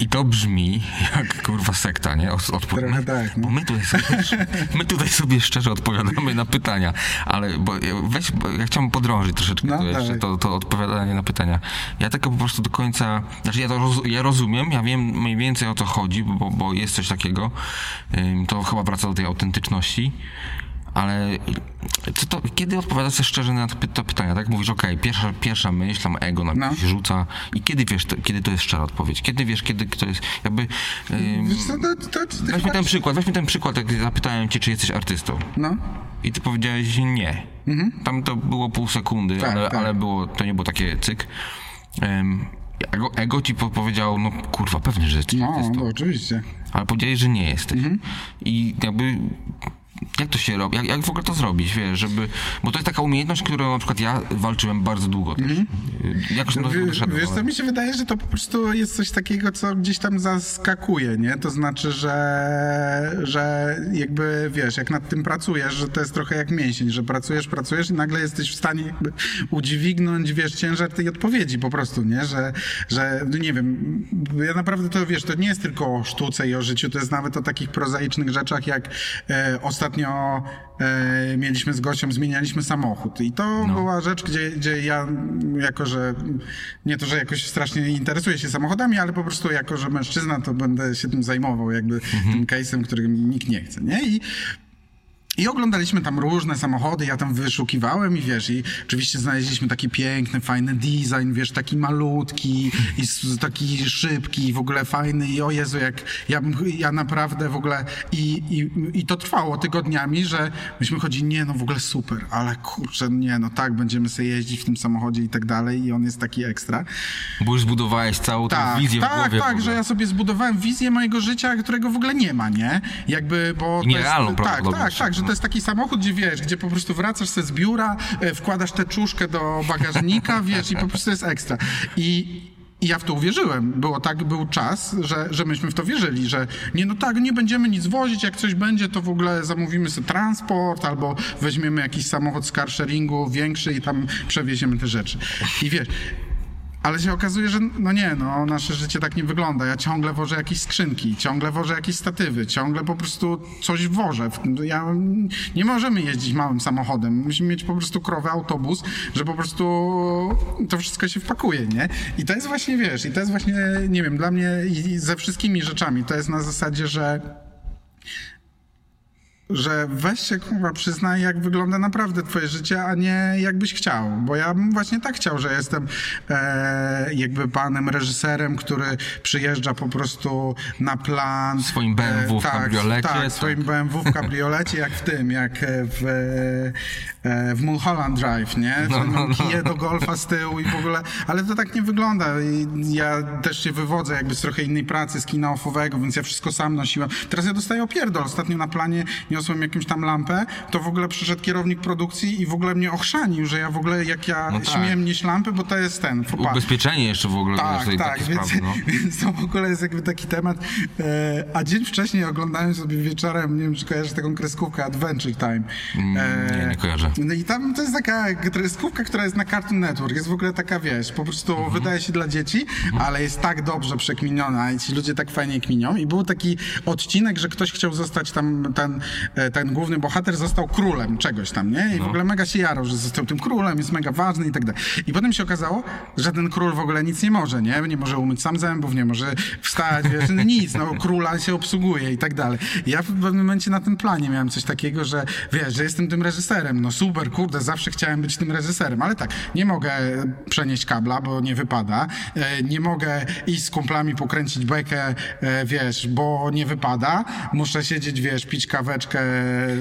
I to brzmi jak kurwa sekta, nie? Odpo- Trochę my, tak, no. My tutaj, sobie, my tutaj sobie szczerze odpowiadamy na pytania, ale bo weź, bo ja chciałem podrążyć troszeczkę No, to jeszcze, to, to odpowiadanie na pytania. Ja tego po prostu do końca, znaczy ja to roz, ja rozumiem, ja wiem mniej więcej o co chodzi, bo, bo jest coś takiego, to chyba wraca do tej autentyczności, ale to, kiedy odpowiadasz szczerze na te, py- te pytania, tak? Mówisz, okej, pierwsza, pierwsza myśl, tam ego na No. się rzuca i kiedy wiesz, to, kiedy to jest szczera odpowiedź? Kiedy wiesz, kiedy to jest jakby... Ym, Wiesz co, to, to, to, weźmy ten przykład, weźmy ten przykład, jak zapytałem cię, czy jesteś artystą. No. I ty powiedziałeś nie. Tam to było pół sekundy, Tak, ale, tak. ale było, to nie było takie cyk. Ego, ego ci podpowiedziało, no kurwa, pewnie, że jesteś No, artystą. no, oczywiście. Ale powiedziałeś, że nie jesteś. Mhm. I jakby... Jak to się robi? Jak, jak w ogóle to zrobić, wiesz, żeby... Bo to jest taka umiejętność, którą na przykład ja walczyłem bardzo długo też. Jakoś to Mhm. Wie- doszedłem. Wiesz, ale- co mi się wydaje, że to po prostu jest coś takiego, co gdzieś tam zaskakuje, nie? To znaczy, że, że jakby, wiesz, jak nad tym pracujesz, że to jest trochę jak mięsień, że pracujesz, pracujesz i nagle jesteś w stanie jakby udźwignąć, wiesz, ciężar tej odpowiedzi po prostu, nie? Że, że no nie wiem, ja naprawdę to, wiesz, to nie jest tylko o sztuce i o życiu, to jest nawet o takich prozaicznych rzeczach, jak e, ostatnio e, mieliśmy z gościem, zmienialiśmy samochód. I to była rzecz, gdzie, gdzie ja jako, że nie to, że jakoś strasznie interesuję się samochodami, ale po prostu jako, że mężczyzna, to będę się tym zajmował jakby tym case'em, którym nikt nie chce, nie? I i oglądaliśmy tam różne samochody, ja tam wyszukiwałem i wiesz, i oczywiście znaleźliśmy taki piękny, fajny design, wiesz, taki malutki i taki szybki, i w ogóle fajny i o Jezu, jak ja, bym- ja naprawdę w ogóle i, i, i to trwało tygodniami, że myśmy chodzili, nie no w ogóle super, ale kurczę, nie no tak, będziemy sobie jeździć w tym samochodzie i tak dalej i on jest taki ekstra. Bo już zbudowałeś całą tę Tak, wizję w tak, głowie. w tak, ogóle. że ja sobie zbudowałem wizję mojego życia, którego w ogóle nie ma, nie? Jakby, bo Nierealną jest, tak, tak, tak, że to jest taki samochód, gdzie wiesz, gdzie po prostu wracasz sobie z biura, e, wkładasz teczuszkę do bagażnika, wiesz, i po prostu jest ekstra. I i ja w to uwierzyłem. Było tak, był czas, że, że myśmy w to wierzyli, że nie, no tak, nie będziemy nic wozić, jak coś będzie, to w ogóle zamówimy sobie transport albo weźmiemy jakiś samochód z carsharingu większy i tam przewieziemy te rzeczy. I wiesz, ale się okazuje, że no nie, no nasze życie tak nie wygląda. Ja ciągle wożę jakieś skrzynki, ciągle wożę jakieś statywy, ciągle po prostu coś wożę. Ja, nie możemy jeździć małym samochodem. Musimy mieć po prostu krowy, autobus, że po prostu to wszystko się wpakuje, nie? I to jest właśnie, wiesz, i to jest właśnie, nie wiem, dla mnie i i ze wszystkimi rzeczami, to jest na zasadzie, że że weź się kurwa przyznaj, jak wygląda naprawdę twoje życie, a nie jakbyś chciał. Bo ja bym właśnie tak chciał, że jestem e, jakby panem reżyserem, który przyjeżdża po prostu na plan. Swoim BMW w tak, kabriolecie, Tak, tak. swoim BMW w kabriolecie, jak w tym, jak w, e, w Mulholland Drive, nie? No, No, no, no. Kije do golfa z tyłu i w ogóle, ale to tak nie wygląda. I ja też się wywodzę jakby z trochę innej pracy, z kina offowego, więc ja wszystko sam nosiłem. Teraz ja dostaję opierdol. Ostatnio na planie niosłem jakąś tam lampę, to w ogóle przyszedł kierownik produkcji i w ogóle mnie ochrzanił, że ja w ogóle, jak ja No tak. śmiem nieść lampy, bo to jest ten. Ubezpieczenie jeszcze w ogóle, Tak, tak, takie więc, no. więc to w ogóle jest jakby taki temat. E, a dzień wcześniej oglądałem sobie wieczorem, nie wiem, czy kojarzysz taką kreskówkę Adventure Time. E, nie, nie kojarzę. No i tam to jest taka kreskówka, która jest na Cartoon Network. Jest w ogóle taka, wiesz, po prostu Mhm. wydaje się dla dzieci, ale jest tak dobrze przekminiona i ci ludzie tak fajnie kminią. I był taki odcinek, że ktoś chciał zostać tam, ten, ten główny bohater został królem czegoś tam, nie? No. I w ogóle mega się jarał, że został tym królem, jest mega ważny i tak dalej. I potem się okazało, że ten król w ogóle nic nie może, nie? Nie może umyć sam zębów, nie może wstać, wiesz, no nic, no króla się obsługuje i tak dalej. I ja w pewnym momencie na tym planie miałem coś takiego, że wiesz, że jestem tym reżyserem, no super, kurde, zawsze chciałem być tym reżyserem, ale tak, nie mogę przenieść kabla, bo nie wypada, e, nie mogę iść z kumplami pokręcić bekę, e, wiesz, bo nie wypada, muszę siedzieć, wiesz, pić kaweczkę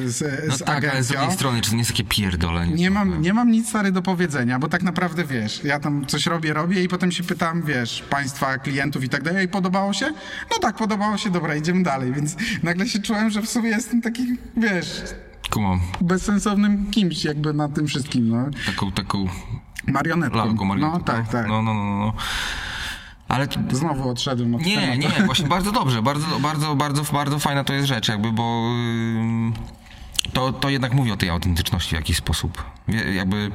z, No z tak, ale z agencją. drugiej strony, czy to nie jest takie pierdolenie? Nie mam, nie mam nic stary do powiedzenia, bo tak naprawdę wiesz, ja tam coś robię, robię i potem się pytam, wiesz, państwa, klientów i tak dalej, i podobało się? No tak, podobało się, dobra, idziemy dalej, więc nagle się czułem, że w sumie jestem taki, wiesz, Kumam. bezsensownym kimś jakby na tym wszystkim, no. Taką, taką Marionetką. lalką marionetką. No tak, tak. No, no, no, no. Ale Znowu odszedłem od Nie, tematu. nie, właśnie bardzo dobrze, bardzo, bardzo, bardzo, bardzo fajna to jest rzecz, jakby, bo to, to jednak mówi o tej autentyczności w jakiś sposób. Jakby.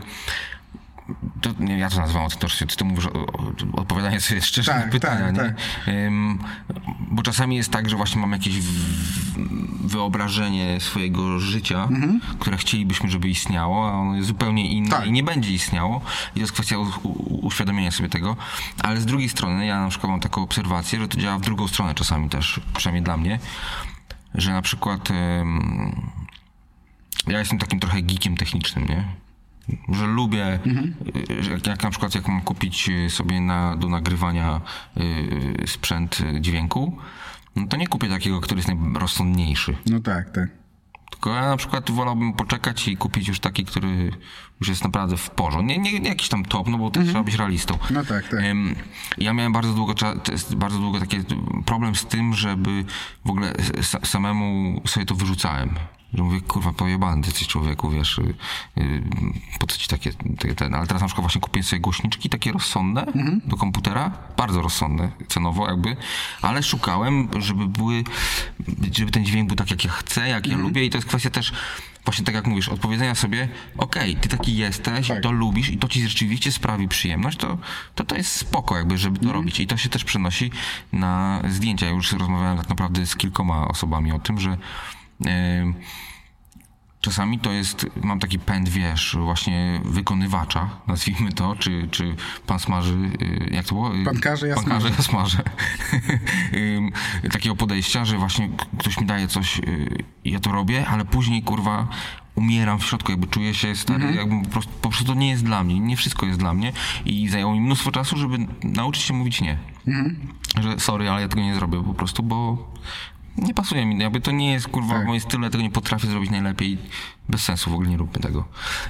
To, nie, ja to nazywam autentycznością, ty to mówisz o, o, odpowiadanie sobie szczerze Tak, na pytania, tak, nie? Ym, bo czasami jest tak, że właśnie mam jakieś wyobrażenie swojego życia, Mhm. które chcielibyśmy, żeby istniało, a ono jest zupełnie inne Tak. i nie będzie istniało. I to jest kwestia u, u, uświadomienia sobie tego. Ale z drugiej strony, ja na przykład mam taką obserwację, że to działa w drugą stronę czasami też, przynajmniej dla mnie, że na przykład ja jestem takim trochę geekiem technicznym, nie? Że lubię, y, że jak, jak na przykład jak mam kupić y, sobie na, do nagrywania y, sprzęt y, dźwięku, no to nie kupię takiego, który jest najrozsądniejszy. No tak, tak. Tylko ja na przykład wolałbym poczekać i kupić już taki, który już jest naprawdę w porządku. Nie, nie, nie jakiś tam top, no bo to trzeba być realistą. No tak, tak. Ja miałem bardzo długo, bardzo długo taki problem z tym, żeby w ogóle sa- samemu sobie to wyrzucałem. Że mówię, kurwa, pojebany ty człowieku, wiesz, y, y, po co ci takie, takie ten, ale teraz na przykład właśnie kupiłem sobie głośniczki takie rozsądne do komputera, bardzo rozsądne cenowo jakby, ale szukałem, żeby były, żeby ten dźwięk był tak jak ja chcę, jak ja lubię i to jest kwestia też właśnie tak jak mówisz, odpowiedzenia sobie, okej, ty taki jesteś, Tak. to lubisz i to ci rzeczywiście sprawi przyjemność, to to, to jest spoko jakby, żeby to Mhm. robić i to się też przenosi na zdjęcia. Ja już rozmawiałem tak naprawdę z kilkoma osobami o tym, że Czasami to jest, mam taki pęd, wiesz, właśnie wykonywacza, nazwijmy to, czy, czy pan smaży, y, jak to było? Y, Pan każe, ja pan każe, ja smażę. Takiego podejścia, że właśnie ktoś mi daje coś, y, ja to robię, ale później, kurwa, umieram w środku, jakby czuję się stary, jakby po prostu, po prostu to nie jest dla mnie, nie wszystko jest dla mnie i zajęło mi mnóstwo czasu, żeby nauczyć się mówić nie. Że sorry, ale ja tego nie zrobię po prostu, bo nie pasuje mi, jakby to nie jest kurwa Tak. moim stylu, ja tego nie potrafię zrobić najlepiej, bez sensu, w ogóle nie róbmy tego.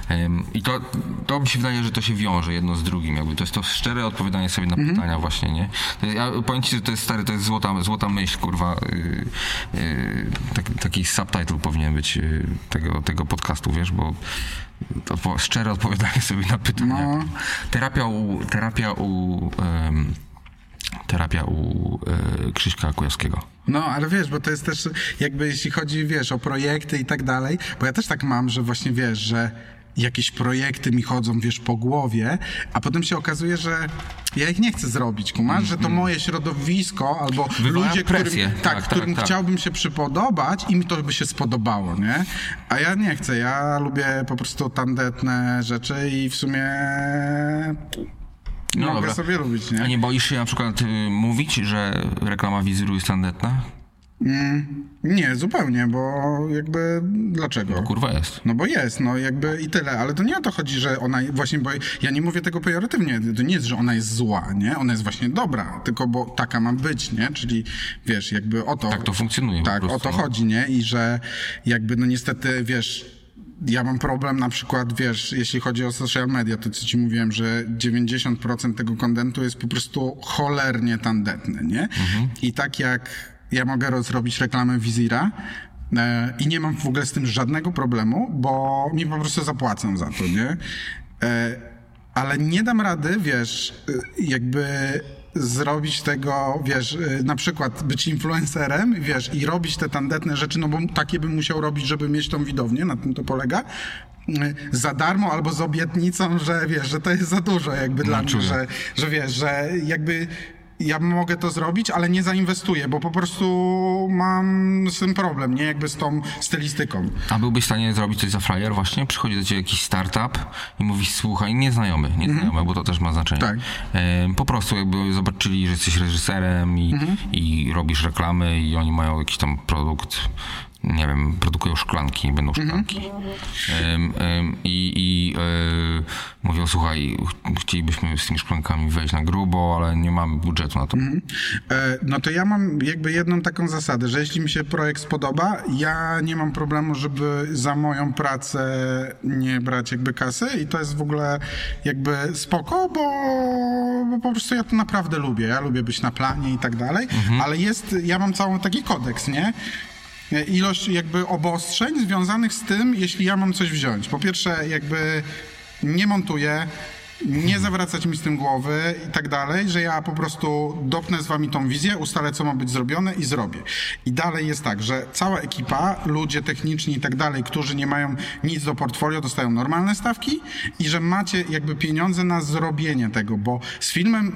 Em, I to, to mi się wydaje, że to się wiąże jedno z drugim, jakby to jest to szczere odpowiadanie sobie na Mhm. pytania właśnie, nie? To jest- Ja powiem ci, że to jest stary, to jest złota, złota myśl, kurwa, yy, yy, tak, taki subtitle powinien być yy, tego, tego podcastu, wiesz, bo odpo- szczere odpowiadanie sobie na pytania. No. Terapia u, terapia u, em, terapia u e, Krzyśka Kujawskiego. No, ale wiesz, bo to jest też jakby jeśli chodzi, wiesz, o projekty i tak dalej, bo ja też tak mam, że właśnie wiesz, że jakieś projekty mi chodzą, wiesz, po głowie, a potem się okazuje, że ja ich nie chcę zrobić, kumasz, że to moje środowisko albo Wywołają ludzie, presję. którym, Tak, tak, tak, którym tak. chciałbym się przypodobać i mi to by się spodobało, nie? A ja nie chcę, ja lubię po prostu tandetne rzeczy i w sumie No mogę dobra. sobie lubić, nie? A nie boisz się na przykład y, mówić, że reklama wizyru jest tandetna? Nie, zupełnie, bo jakby dlaczego? Kurwa jest. No bo jest, no jakby i tyle, ale to nie o to chodzi, że ona właśnie, bo ja nie mówię tego pejoratywnie, to nie jest, że ona jest zła, nie? Ona jest właśnie dobra, tylko bo taka ma być, nie? Czyli wiesz, jakby o to... Tak to funkcjonuje Tak, prostu, o to no. chodzi, nie? I że jakby no niestety, wiesz... Ja mam problem na przykład, wiesz, jeśli chodzi o social media, to co ci mówiłem, że 90% tego kontentu jest po prostu cholernie tandetny, nie? Mhm. I tak jak ja mogę zrobić reklamę Wizira, E, I nie mam w ogóle z tym żadnego problemu, bo mi po prostu zapłacą za to, nie? E, ale nie dam rady, wiesz, e, jakby zrobić tego, wiesz, e, na przykład być influencerem, wiesz, i robić te tandetne rzeczy, no bo takie bym musiał robić, żeby mieć tą widownię, na tym to polega, e, za darmo albo z obietnicą, że wiesz, że to jest za dużo jakby dla mnie, że, że wiesz, że jakby ja mogę to zrobić, ale nie zainwestuję, bo po prostu mam z tym problem, nie jakby z tą stylistyką. A byłbyś w stanie zrobić coś za frajer właśnie? Przychodzi do ciebie jakiś startup i mówisz, słuchaj, nieznajomy, nieznajomy, bo to też ma znaczenie. Tak. E, po prostu jakby zobaczyli, że jesteś reżyserem i, i robisz reklamy i oni mają jakiś tam produkt, nie wiem, produkują szklanki, będą szklanki. Em, em, I i e, mówią, słuchaj, ch- chcielibyśmy z tymi szklankami wejść na grubo, ale nie mamy budżetu na to. E, No to ja mam jakby jedną taką zasadę, że jeśli mi się projekt spodoba, ja nie mam problemu, żeby za moją pracę nie brać jakby kasy i to jest w ogóle jakby spoko, bo, bo po prostu ja to naprawdę lubię. Ja lubię być na planie i tak dalej, ale jest, ja mam cały taki kodeks, nie? Ilość jakby obostrzeń związanych z tym, jeśli ja mam coś wziąć. Po pierwsze, jakby nie montuję, nie zawracać mi z tym głowy i tak dalej, że ja po prostu dopnę z wami tą wizję, ustalę, co ma być zrobione i zrobię. I dalej jest tak, że cała ekipa, ludzie techniczni i tak dalej, którzy nie mają nic do portfolio, dostają normalne stawki i że macie jakby pieniądze na zrobienie tego, bo z filmem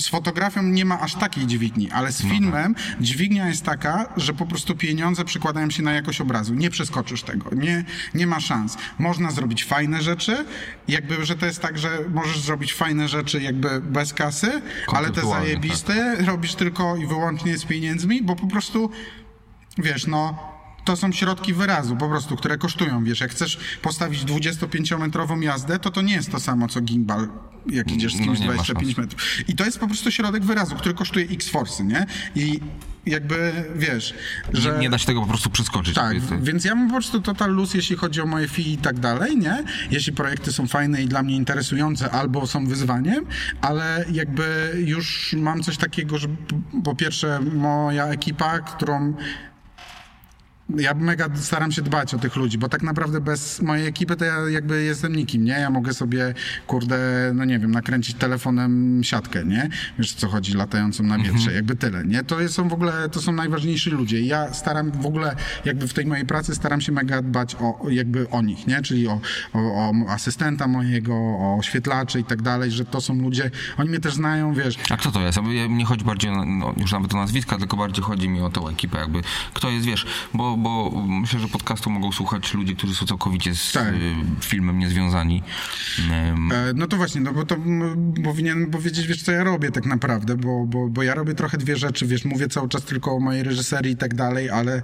z fotografią nie ma aż takiej dźwigni, ale z filmem dźwignia jest taka, że po prostu pieniądze przekładają się na jakość obrazu. Nie przeskoczysz tego, nie, nie ma szans. Można zrobić fajne rzeczy, jakby, że to jest tak, że możesz zrobić fajne rzeczy jakby bez kasy, ale te zajebiste robisz tylko i wyłącznie z pieniędzmi, bo po prostu wiesz, no to są środki wyrazu po prostu, które kosztują, wiesz, jak chcesz postawić 25-metrową jazdę, to to nie jest to samo, co gimbal, jak idziesz z No kimś ma 25 szans. metrów. I to jest po prostu środek wyrazu, który kosztuje x forsy, nie? I jakby, wiesz, że... Nie, nie da się tego po prostu przeskoczyć. Tak, więc ja mam po prostu total luz, jeśli chodzi o moje fee i tak dalej, nie? Jeśli projekty są fajne i dla mnie interesujące albo są wyzwaniem, ale jakby już mam coś takiego, że po pierwsze moja ekipa, którą ja mega staram się dbać o tych ludzi, bo tak naprawdę bez mojej ekipy to ja jakby jestem nikim, nie? Ja mogę sobie, kurde, no nie wiem, nakręcić telefonem siatkę, nie? Wiesz co chodzi, latającą na wietrze, jakby tyle, nie? To jest- są w ogóle, to są najważniejsi ludzie. I Ja staram w ogóle, jakby w tej mojej pracy staram się mega dbać o, jakby o nich, nie? Czyli o, o, o asystenta mojego, o oświetlaczy i tak dalej, że to są ludzie, oni mnie też znają, wiesz, A kto to jest? Ja- Nie chodzi bardziej o, no, już nawet o nazwiska, tylko bardziej chodzi mi o tą ekipę, jakby kto jest, wiesz, bo, bo myślę, że podcastu mogą słuchać ludzie, którzy są całkowicie z Tak. y, filmem niezwiązani. E, No to właśnie, no bo to powinien powiedzieć, wiesz, co ja robię tak naprawdę, bo, bo, bo ja robię trochę dwie rzeczy, wiesz, mówię cały czas tylko o mojej reżyserii i tak dalej, ale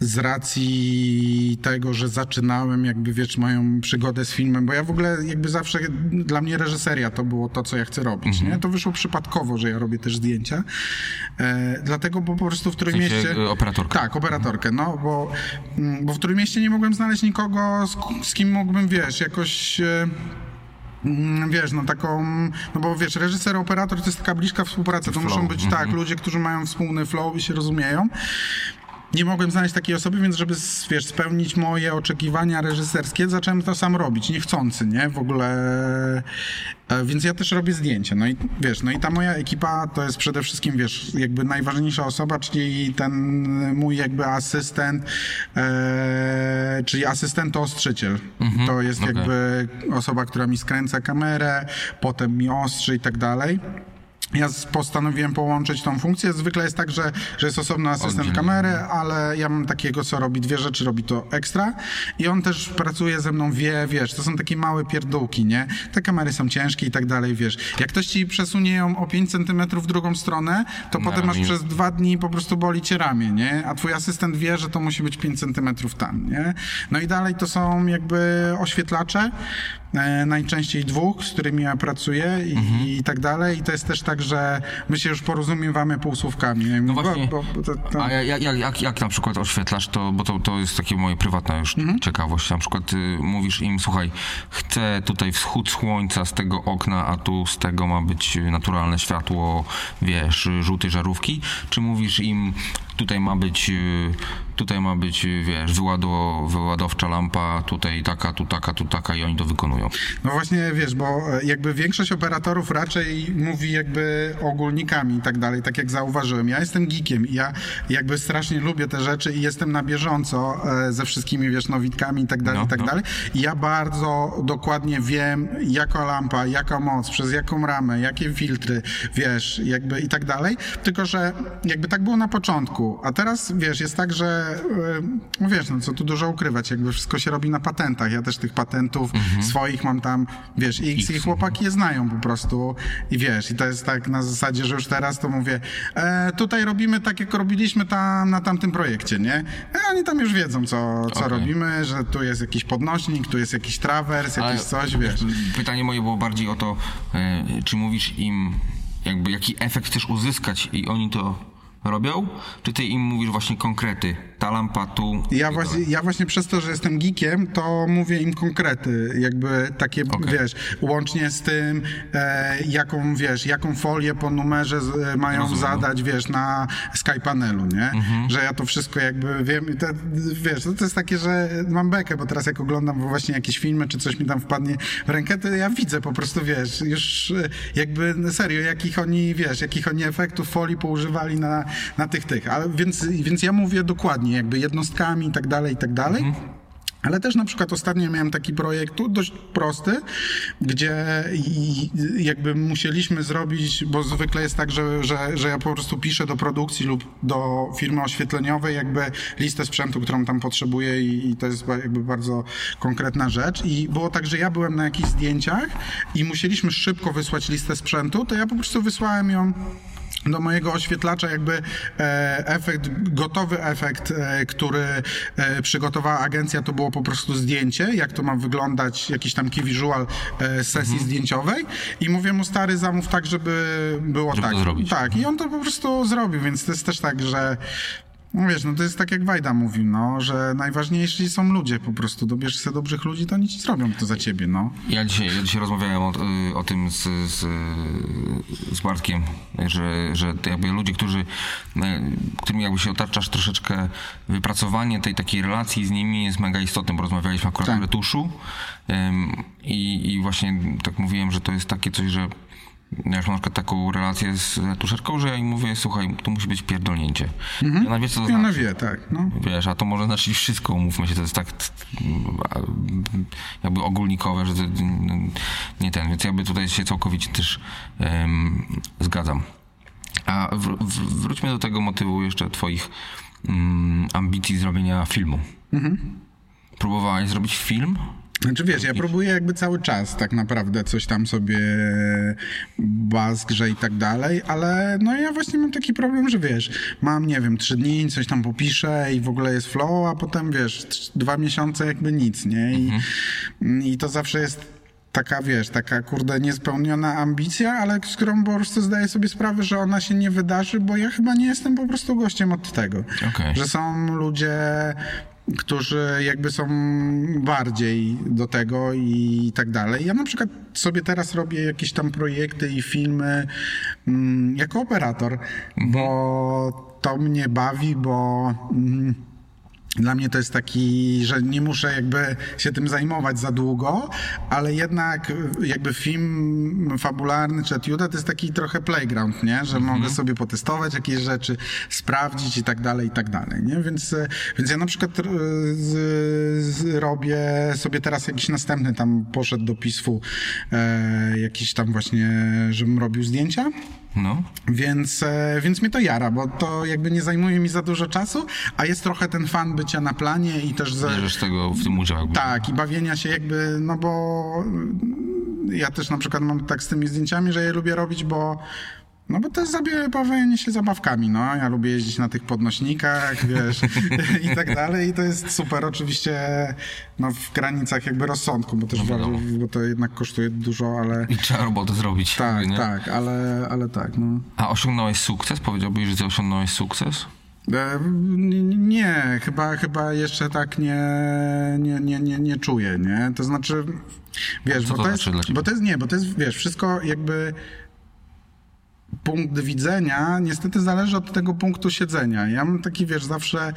z racji tego, że zaczynałem jakby, wiesz, moją przygodę z filmem, bo ja w ogóle jakby zawsze, dla mnie reżyseria to było to, co ja chcę robić, nie? To wyszło przypadkowo, że ja robię też zdjęcia, e, dlatego, bo po prostu w którym sensie, mieście... y, operatorka. Tak, operatorkę, no, bo, mm, bo w którym mieście nie mogłem znaleźć nikogo, z, z kim mógłbym, wiesz, jakoś... E, Mm, Wiesz, no taką, no bo wiesz, reżyser, operator to jest taka bliska współpraca, to Flow, muszą być tak, ludzie, którzy mają wspólny flow i się rozumieją. Nie mogłem znaleźć takiej osoby, więc żeby, wiesz, spełnić moje oczekiwania reżyserskie, zacząłem to sam robić, niechcący, nie? W ogóle, e, więc ja też robię zdjęcia, no i wiesz, no i ta moja ekipa to jest przede wszystkim, wiesz, jakby najważniejsza osoba, czyli ten mój jakby asystent, e, czyli asystento-ostrzyciel. To jest okej. jakby osoba, która mi skręca kamerę, potem mi ostrzy i tak dalej. Ja postanowiłem połączyć tą funkcję. Zwykle jest tak, że, że jest osobny asystent kamery, ale ja mam takiego, co robi dwie rzeczy, robi to ekstra i on też pracuje ze mną, wie, wiesz, to są takie małe pierdółki, nie? Te kamery są ciężkie i tak dalej, wiesz. Jak ktoś ci przesunie ją o 5 centymetrów w drugą stronę, to potem masz przez dwa dni po prostu boli cię ramię, nie? A twój asystent wie, że to musi być 5 centymetrów tam, nie? No i dalej to są jakby oświetlacze, e, najczęściej dwóch, z którymi ja pracuję i, Mhm. i tak dalej. I to jest też tak, że my się już porozumiewamy półsłówkami. No właśnie, Bo, bo, to, to... a jak, jak, jak, jak na przykład oświetlasz to, bo to, to jest takie moje prywatna już Mhm. ciekawość, na przykład y, mówisz im, słuchaj, chcę tutaj wschód słońca z tego okna, a tu z tego ma być naturalne światło, wiesz, żółtej żarówki, czy mówisz im, tutaj ma być, y, tutaj ma być, y, wiesz, wyładow, wyładowcza lampa, tutaj taka, tu taka, tu taka i oni to wykonują. No właśnie, wiesz, bo e, jakby większość operatorów raczej mówi jakby ogólnikami i tak dalej, tak jak zauważyłem. Ja jestem geekiem i ja jakby strasznie lubię te rzeczy i jestem na bieżąco e, ze wszystkimi, wiesz, nowitkami i tak dalej, No, i tak no. dalej. I ja bardzo dokładnie wiem, jaka lampa, jaka moc, przez jaką ramę, jakie filtry, wiesz, jakby i tak dalej. Tylko, że jakby tak było na początku, a teraz, wiesz, jest tak, że e, no wiesz, no co tu dużo ukrywać, jakby wszystko się robi na patentach. Ja też tych patentów swoich mam tam, wiesz, X i chłopaki je znają po prostu i wiesz, i to jest tak na zasadzie, że już teraz to mówię, e, tutaj robimy tak, jak robiliśmy tam na tamtym projekcie, nie? E, oni tam już wiedzą, co, co Okej. robimy, że tu jest jakiś podnośnik, tu jest jakiś trawers, jakiś coś, wiesz. Pytanie moje było bardziej o to, e, czy mówisz im, jakby jaki efekt chcesz uzyskać i oni to robią, czy ty im mówisz właśnie konkrety, ta lampa tu... Ja właśnie, ja właśnie przez to, że jestem geekiem, to mówię im konkrety, jakby takie, Okej. wiesz, łącznie z tym, e, jaką, wiesz, jaką folię po numerze z, e, mają Rozumiem. zadać, wiesz, na Sky panelu, nie? Mhm. Że ja to wszystko jakby wiem, te, wiesz, to, to jest takie, że mam bekę, bo teraz jak oglądam właśnie jakieś filmy, czy coś mi tam wpadnie w rękę, to ja widzę po prostu, wiesz, już e, jakby no serio, jakich oni, wiesz, jakich oni efektów folii poużywali na, na tych, tych, ale więc, więc ja mówię dokładnie, jakby jednostkami i tak dalej, i tak dalej. Ale też na przykład ostatnio miałem taki projekt tu dość prosty, gdzie jakby musieliśmy zrobić, bo zwykle jest tak, że, że, że ja po prostu piszę do produkcji lub do firmy oświetleniowej jakby listę sprzętu, którą tam potrzebuję i, i to jest jakby bardzo konkretna rzecz. I było tak, że ja byłem na jakichś zdjęciach i musieliśmy szybko wysłać listę sprzętu, to ja po prostu wysłałem ją do mojego oświetlacza jakby e, efekt, gotowy efekt, e, który e, przygotowała agencja, to było po prostu zdjęcie, jak to ma wyglądać, jakiś tam key visual sesji zdjęciowej. I mówię mu stary zamów tak, żeby było Żeby tak. Tak i on to po prostu zrobił, więc to jest też tak, że no wiesz, no to jest tak jak Wajda mówił, no, że najważniejsi są ludzie po prostu. Dobierz sobie dobrych ludzi, to oni ci zrobią to za ciebie, no. Ja dzisiaj, ja dzisiaj rozmawiałem o, y, o tym z, z, z Bartkiem, że, że jakby ludzie, którzy, y, którym jakby się otaczasz troszeczkę, wypracowanie tej takiej relacji z nimi jest mega istotne, bo rozmawialiśmy akurat Tak. o retuszu ym, i, i właśnie tak mówiłem, że to jest takie coś, że ja już mam na przykład taką relację z retuszerką, że ja im mówię, słuchaj, to musi być pierdolnięcie. Ja nawet wie, co to I ona znaczy. wie, tak, no. Wiesz, a to może znaczyć wszystko, umówmy się, to jest tak jakby ogólnikowe, że to, nie ten, więc jakby tutaj się całkowicie też em, zgadzam. A wr- wróćmy do tego motywu jeszcze twoich mm, ambicji zrobienia filmu. Próbowałeś zrobić film? Znaczy wiesz, ja próbuję jakby cały czas tak naprawdę coś tam sobie bazgrze i tak dalej, ale no ja właśnie mam taki problem, że wiesz, mam nie wiem, trzy dni, coś tam popiszę i w ogóle jest flow, a potem wiesz, dwa miesiące jakby nic, nie? I, i to zawsze jest taka, wiesz, taka kurde niespełniona ambicja, ale z którą po prostu zdaję sobie sprawę, że ona się nie wydarzy, bo ja chyba nie jestem po prostu gościem od tego. Okej. Że są ludzie, którzy jakby są bardziej do tego i tak dalej. Ja na przykład sobie teraz robię jakieś tam projekty i filmy mm, jako operator, bo to mnie bawi, bo... Mm, dla mnie to jest taki, że nie muszę jakby się tym zajmować za długo, ale jednak jakby film fabularny czy etiuda to jest taki trochę playground, nie? Że mogę sobie potestować jakieś rzeczy, sprawdzić i tak dalej, i tak dalej, nie? Więc, więc ja na przykład e, z, z, robię sobie teraz jakiś następny tam poszedł do PISF-u e, jakiś tam właśnie, żebym robił zdjęcia. No. Więc, e, więc mnie to jara, bo to jakby nie zajmuje mi za dużo czasu, a jest trochę ten fan bycia na planie i też... Bierzesz tego w tym udział jakby. tak, i bawienia się jakby, no bo ja też na przykład mam tak z tymi zdjęciami, że je lubię robić, bo no bo to jest zabie- bawienie się zabawkami, no. Ja lubię jeździć na tych podnośnikach, wiesz, i tak dalej i to jest super, oczywiście no w granicach jakby rozsądku, bo też No bardzo, bo to jednak kosztuje dużo, ale I trzeba robotę zrobić. tak, jakby, tak, ale, ale tak, no. A osiągnąłeś sukces? Powiedziałbyś, że ty osiągnąłeś sukces? E, Nie, chyba, chyba jeszcze tak nie, nie, nie, nie, nie czuję, nie? To znaczy, wiesz, Co bo to to, jest, znaczy ciebie? bo to jest, nie, bo to jest, wiesz, wszystko jakby punkt widzenia niestety zależy od tego punktu siedzenia. Ja mam taki, wiesz, zawsze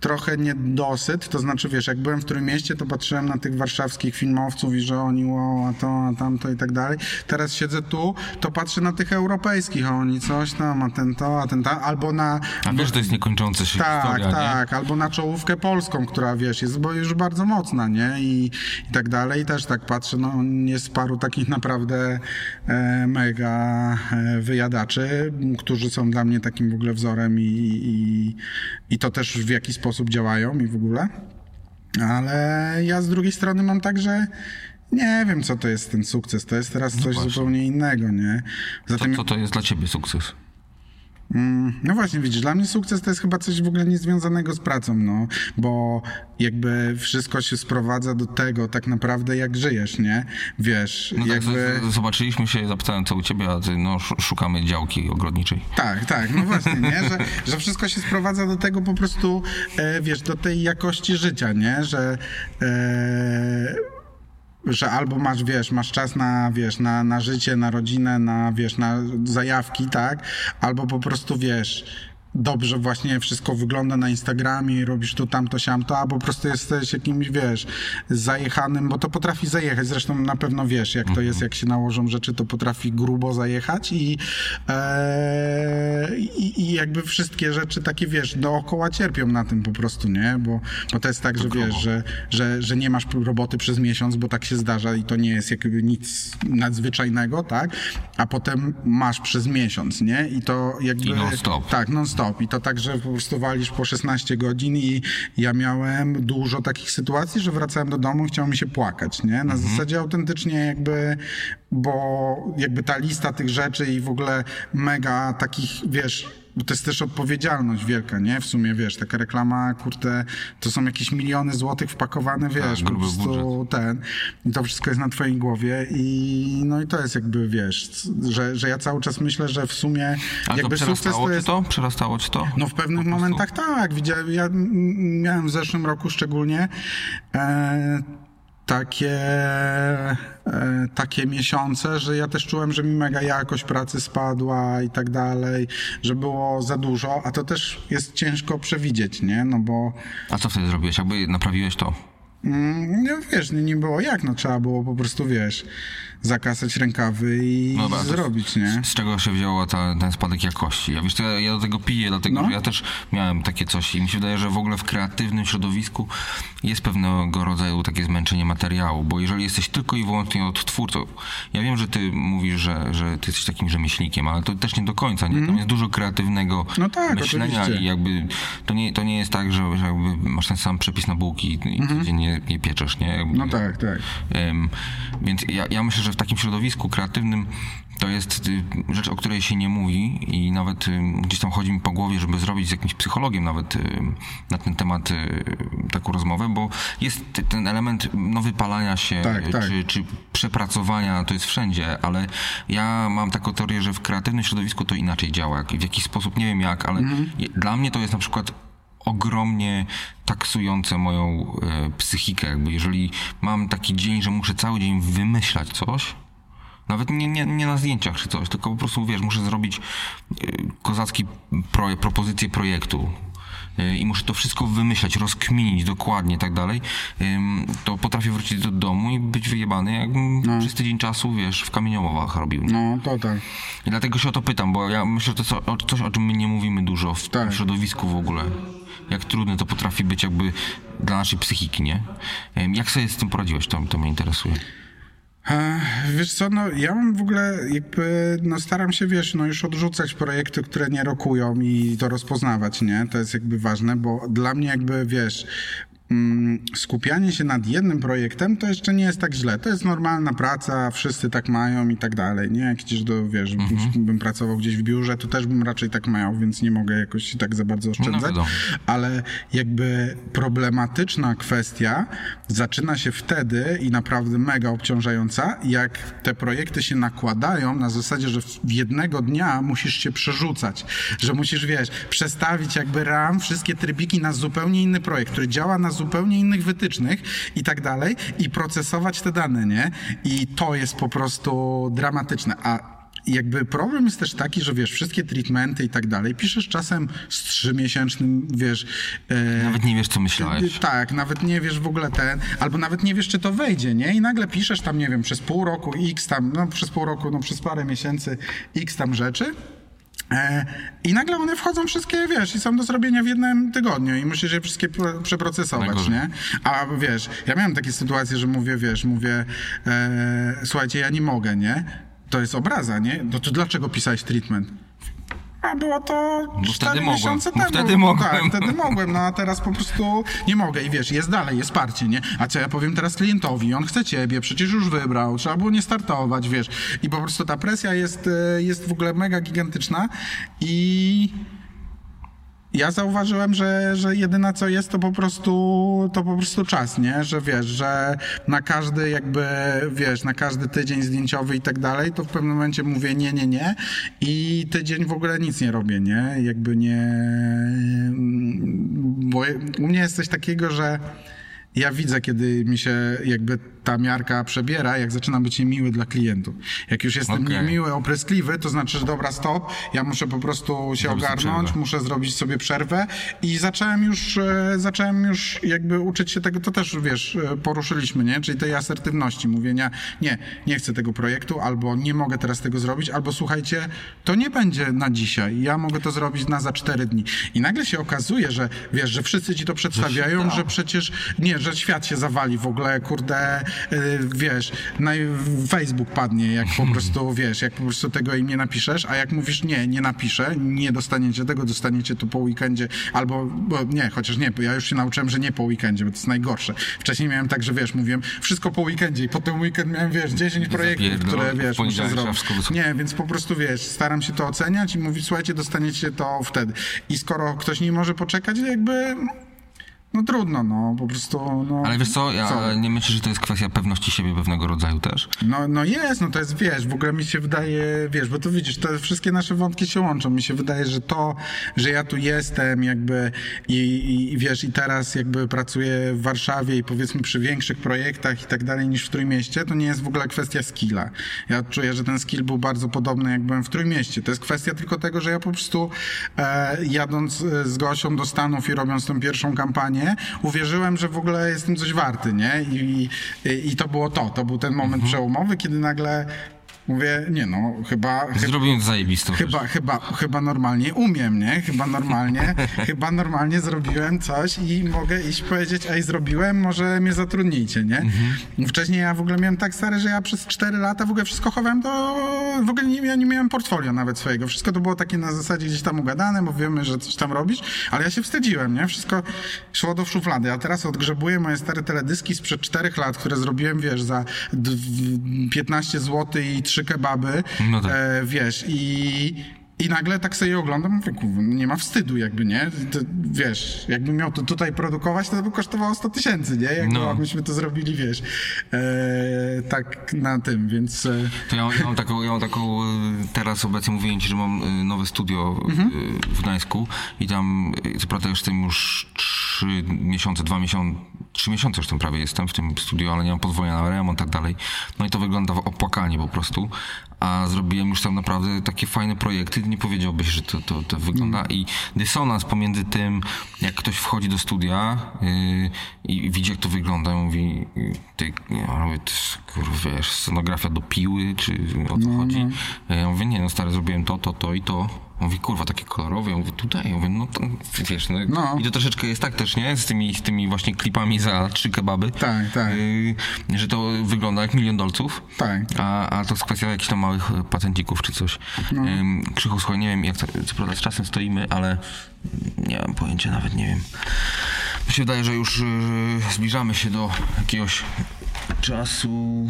trochę niedosyt, to znaczy, wiesz, jak byłem w którym mieście, to patrzyłem na tych warszawskich filmowców i że oni, wow, a to, a tamto i tak dalej. Teraz siedzę tu, to patrzę na tych europejskich, a oni coś tam, a ten to, a ten tam, albo na... A wiesz, to jest niekończąca się Tak, historia, nie? tak, albo na czołówkę polską, która wiesz, jest bo już bardzo mocna, nie? I, i tak dalej. I też tak patrzę, no jest paru takich naprawdę e, mega e, wyjadaczy, którzy są dla mnie takim w ogóle wzorem i, i, i to też w jakiś sposób działają i w ogóle. Ale ja z drugiej strony mam tak, że nie wiem, co to jest ten sukces. To jest teraz coś właśnie. zupełnie innego, nie? Co, Zatem co to jest dla ciebie sukces? No właśnie, widzisz, dla mnie sukces to jest chyba coś w ogóle niezwiązanego z pracą, no, bo jakby wszystko się sprowadza do tego tak naprawdę, jak żyjesz, nie? Wiesz, No tak, jakby... zobaczyliśmy się, zapytałem co u ciebie, a ty, no, sz- szukamy działki ogrodniczej. Tak, tak, no właśnie, nie? Że, że wszystko się sprowadza do tego po prostu, e, wiesz, do tej jakości życia, nie? Że, e, że albo masz, wiesz, masz czas na, wiesz, na, na życie, na rodzinę, na, wiesz, na zajawki, tak? Albo po prostu, wiesz, dobrze właśnie wszystko wygląda na Instagramie i robisz tu, tamto, siamto, a po prostu jesteś jakimś, wiesz, zajechanym, bo to potrafi zajechać. Zresztą na pewno wiesz, jak to jest, jak się nałożą rzeczy, to potrafi grubo zajechać i, e, i, i jakby wszystkie rzeczy takie, wiesz, dookoła cierpią na tym po prostu, nie? Bo, bo to jest tak, że wiesz, że, że, że nie masz roboty przez miesiąc, bo tak się zdarza i to nie jest jakby nic nadzwyczajnego, tak? A potem masz przez miesiąc, nie? I to jakby... I non-stop. Tak, non-stop. I to tak, że po prostu walisz po 16 godzin i ja miałem dużo takich sytuacji, że wracałem do domu i chciało mi się płakać, nie? Na zasadzie autentycznie jakby, bo jakby ta lista tych rzeczy i w ogóle mega takich, wiesz, bo to jest też odpowiedzialność wielka, nie? W sumie, wiesz, taka reklama, kurde, to są jakieś miliony złotych wpakowane, wiesz, po gruby prostu ten. I to wszystko jest na twojej głowie i no i to jest jakby, wiesz, że, że ja cały czas myślę, że w sumie Ale to jakby sukces przerastało to ci jest... to? Przerastało ci to? No w pewnych Po momentach tak. Widziałem, ja miałem w zeszłym roku szczególnie e, takie, e, takie miesiące, że ja też czułem, że mi mega jakość pracy spadła i tak dalej, że było za dużo, a to też jest ciężko przewidzieć, nie? No bo A co wtedy zrobiłeś? Jakby naprawiłeś to? mm, no wiesz, nie, nie było jak, no trzeba było po prostu, wiesz, zakasać rękawy i No to zrobić, nie? Z czego się wzięła ta, ten spadek jakości? Ja wiesz, to ja, ja do tego piję, dlatego No. że ja też miałem takie coś i mi się wydaje, że w ogóle w kreatywnym środowisku jest pewnego rodzaju takie zmęczenie materiału, bo jeżeli jesteś tylko i wyłącznie odtwórcą, ja wiem, że ty mówisz, że, że ty jesteś takim rzemieślnikiem, ale to też nie do końca, nie? Tam jest dużo kreatywnego. No tak, myślenia oczywiście. i jakby to nie, to nie jest tak, że, że jakby masz ten sam przepis na bułki i, i codziennie je pieczesz, nie? Jakby. No tak, tak. Em, więc ja, ja myślę, że w takim środowisku kreatywnym to jest y, rzecz, o której się nie mówi i nawet y, gdzieś tam chodzi mi po głowie, żeby zrobić z jakimś psychologiem nawet y, na ten temat taką rozmowę, bo jest ten element no, wypalania się Tak, tak. Czy, czy przepracowania, to jest wszędzie, ale ja mam taką teorię, że w kreatywnym środowisku to inaczej działa. W jakiś sposób, nie wiem jak, ale Mhm. dla mnie to jest na przykład ogromnie taksujące moją e, psychikę. Jakby jeżeli mam taki dzień, że muszę cały dzień wymyślać coś, nawet nie, nie, nie na zdjęciach czy coś, tylko po prostu, wiesz, muszę zrobić e, kozacki pro, propozycję projektu e, i muszę to wszystko wymyślać, rozkminić dokładnie i tak dalej, to potrafię wrócić do domu i być wyjebany, jakbym przez tydzień czasu, wiesz, w kamieniołowach robił. nie? No, to tak. I dlatego się o to pytam, bo ja myślę, że to jest coś, o czym my nie mówimy dużo w Tak. środowisku w ogóle. Jak trudne to potrafi być jakby dla naszej psychiki, nie? Jak sobie z tym poradziłeś? To, to mnie interesuje. E, Wiesz co, no ja mam w ogóle jakby, no staram się, wiesz, no już odrzucać projekty, które nie rokują i to rozpoznawać, nie? To jest jakby ważne, bo dla mnie jakby, wiesz, skupianie się nad jednym projektem to jeszcze nie jest tak źle. To jest normalna praca, wszyscy tak mają i tak dalej, nie? Jak gdzieś do, wiesz, bym, bym pracował gdzieś w biurze, to też bym raczej tak miał, więc nie mogę jakoś tak za bardzo oszczędzać. wiadomo. ale jakby problematyczna kwestia zaczyna się wtedy i naprawdę mega obciążająca, jak te projekty się nakładają na zasadzie, że w jednego dnia musisz się przerzucać, że musisz, wiesz, przestawić jakby ram, wszystkie trybiki na zupełnie inny projekt, który działa na zupełnie innych wytycznych i tak dalej i procesować te dane, nie? I to jest po prostu dramatyczne. A jakby problem jest też taki, że wiesz, wszystkie treatmenty i tak dalej, piszesz czasem z trzymiesięcznym, wiesz... E, Nawet nie wiesz, co myślałeś. tak, nawet nie wiesz w ogóle ten, albo nawet nie wiesz, czy to wejdzie, nie? I nagle piszesz tam, nie wiem, przez pół roku x tam, no przez pół roku, no przez parę miesięcy x tam rzeczy. E, I nagle one wchodzą wszystkie, wiesz, i są do zrobienia w jednym tygodniu i musisz je wszystkie pro- przeprocesować, nie? A wiesz, ja miałem takie sytuacje, że mówię, wiesz, mówię, e, słuchajcie, ja nie mogę, nie? To jest obraza, nie? No to dlaczego pisałeś treatment? A było to Bo 4 wtedy mogłem. miesiące Bo temu. wtedy mogłem. Tak, wtedy mogłem, no a teraz po prostu nie mogę. I wiesz, jest dalej, jest parcie, nie? A co ja powiem teraz klientowi? On chce ciebie, przecież już wybrał, trzeba było nie startować, wiesz. I po prostu ta presja jest, e, jest w ogóle mega gigantyczna i... Ja zauważyłem, że, że jedyna co jest, to po prostu to po prostu czas, nie? Że wiesz, że na każdy jakby, wiesz, na każdy tydzień zdjęciowy i tak dalej, to w pewnym momencie mówię nie, nie, nie i tydzień w ogóle nic nie robię, nie? Jakby nie... Bo u mnie jest coś takiego, że ja widzę, kiedy mi się jakby ta miarka przebiera, jak zaczynam być niemiły dla klientów. Jak już jestem Okej. niemiły, opryskliwy, to znaczy, że dobra, stop, ja muszę po prostu się ogarnąć, muszę zrobić sobie przerwę i zacząłem już, e, zacząłem już jakby uczyć się tego, to też wiesz, e, poruszyliśmy, nie? Czyli tej asertywności, mówienia, nie, nie chcę tego projektu, albo nie mogę teraz tego zrobić, albo słuchajcie, to nie będzie na dzisiaj, ja mogę to zrobić na za cztery dni. I nagle się okazuje, że wiesz, że wszyscy ci to przedstawiają, że przecież, nie, że świat się zawali w ogóle, kurde, wiesz, na Facebook padnie, jak po prostu, wiesz, jak po prostu tego im nie napiszesz, a jak mówisz, nie, nie napiszę, nie dostaniecie tego, dostaniecie to po weekendzie, albo, bo nie, chociaż nie, bo ja już się nauczyłem, że nie po weekendzie, bo to jest najgorsze. Wcześniej miałem tak, że wiesz, mówiłem, wszystko po weekendzie i potem weekend miałem, wiesz, 10 projektów, Zapierdol, które, wiesz, muszę zrobić. Nie, więc po prostu, wiesz, staram się to oceniać i mówić, słuchajcie, dostaniecie to wtedy. I skoro ktoś nie może poczekać, jakby... No trudno, no po prostu. No, Ale wiesz co, ja co? nie myślę, że to jest kwestia pewności siebie pewnego rodzaju też. No, no jest, no to jest, wiesz, w ogóle mi się wydaje, wiesz, bo tu widzisz, te wszystkie nasze wątki się łączą. Mi się wydaje, że to, że ja tu jestem jakby i, i, i wiesz, i teraz jakby pracuję w Warszawie i powiedzmy przy większych projektach i tak dalej niż w Trójmieście, to nie jest w ogóle kwestia skilla. Ja czuję, że ten skill był bardzo podobny jak byłem w Trójmieście. To jest kwestia tylko tego, że ja po prostu e, jadąc z Gosią do Stanów i robiąc tą pierwszą kampanię, uwierzyłem, że w ogóle jestem coś warty, nie? I, i, i to było to. To był ten moment przełomowy, kiedy nagle mówię, nie no, chyba... Zrobiłem zajebistą rzecz. Chyba, chyba, chyba normalnie umiem, nie? Chyba normalnie, chyba normalnie zrobiłem coś i mogę iść powiedzieć, ej, zrobiłem, może mnie zatrudnijcie, nie? Wcześniej ja w ogóle miałem tak stary, że ja przez 4 lata w ogóle wszystko chowałem do... W ogóle nie, ja nie miałem portfolio nawet swojego. Wszystko to było takie na zasadzie gdzieś tam ugadane, bo wiemy, że coś tam robisz, ale ja się wstydziłem, nie? Wszystko szło do szuflady. A teraz odgrzebuję moje stare teledyski sprzed 4 lat, które zrobiłem, wiesz, za d- 15 zł i 3 kebaby, No tak. e, wiesz, i... I nagle tak sobie oglądam, mówię, nie ma wstydu jakby, nie? To, wiesz, jakbym miał to tutaj produkować, to by kosztowało 100 tysięcy, nie? Jakby No. to zrobili, wiesz, e, tak na tym, więc... E, To ja, ja, mam taką, ja mam taką, y, teraz obecnie mówiłem ci, że mam nowe studio y, w Gdańsku i tam, co prawda jestem już trzy miesiące, dwa miesiące, trzy miesiące już tam prawie jestem w tym studio, ale nie mam pozwolenia na remont i tak dalej. No i to wygląda w opłakanie po prostu. A zrobiłem już tam naprawdę takie fajne projekty, nie powiedziałbyś, że to, to, to wygląda. I dysonans pomiędzy tym, jak ktoś wchodzi do studia yy, i widzi, jak to wygląda, i mówi, ty, ja mówię, kurwa, wiesz, scenografia do piły, czy o co chodzi? Ja mówię, nie, no stary, zrobiłem to, to, to i to. Mówi, kurwa, takie kolorowe. Ja mówię, tutaj. Ja mówię, no to, wiesz, no, No. I to troszeczkę jest tak też, nie? Z tymi, z tymi właśnie klipami za trzy kebaby. Tak, tak. Yy, że to wygląda jak milion dolców. Tak. A, a to jest kwestia jakichś tam małych e, patencików czy coś. No. Ym, Krzychu, słuchaj, nie wiem, jak to, co prawda z czasem stoimy, ale nie mam pojęcia, nawet nie wiem. Mi się wydaje, że już yy, zbliżamy się do jakiegoś czasu.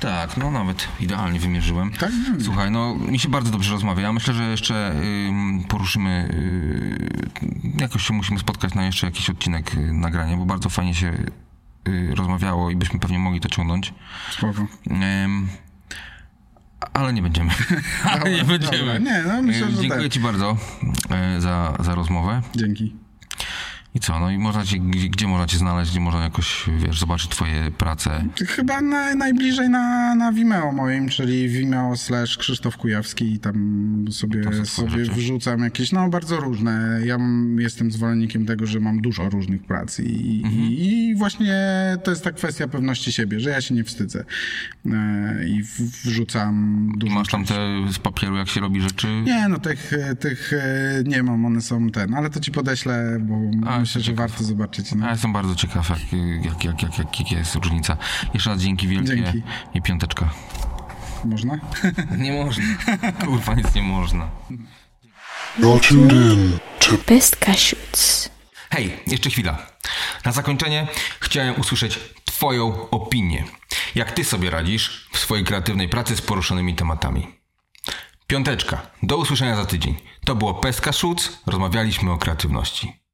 Tak, no nawet idealnie wymierzyłem. Tak? Słuchaj, no mi się bardzo dobrze rozmawia. Ja myślę, że jeszcze ym, poruszymy, yy, jakoś się musimy spotkać na jeszcze jakiś odcinek yy, nagrania, bo bardzo fajnie się yy, rozmawiało i byśmy pewnie mogli to ciągnąć. spoko. Ale nie będziemy. ale nie dobra. będziemy. Nie, no myślę, że Dziękuję tak. Ci bardzo yy, za, za rozmowę. Dzięki. I co? No i można cię, gdzie, można cię znaleźć, gdzie można jakoś, wiesz, zobaczyć twoje prace? Chyba na, najbliżej na, na Vimeo moim, czyli Vimeo slash Krzysztof Kujawski i tam sobie, twoje sobie rzeczy. wrzucam jakieś, no bardzo różne. Ja jestem zwolennikiem tego, że mam dużo różnych prac i, Mhm. i, właśnie to jest ta kwestia pewności siebie, że ja się nie wstydzę e, i wrzucam dużo. Masz tam te z papieru, jak się robi rzeczy? Nie, no tych, tych e, nie mam, one są ten, ale to ci podeślę, bo A, myślę, że warto zobaczyć. No. Ja jestem bardzo ciekaw, jak, jak, jak, jak, jak, jaka jest różnica. Jeszcze raz dzięki wielkie Dzięki. i piąteczka. Można? Nie można. Kurwa, nic nie można. You're tuned in to Best Cashews. Hej, jeszcze chwila. Na zakończenie chciałem usłyszeć Twoją opinię. Jak Ty sobie radzisz w swojej kreatywnej pracy z poruszonymi tematami? Piąteczka. Do usłyszenia za tydzień. To było Peska Szuc. Rozmawialiśmy o kreatywności.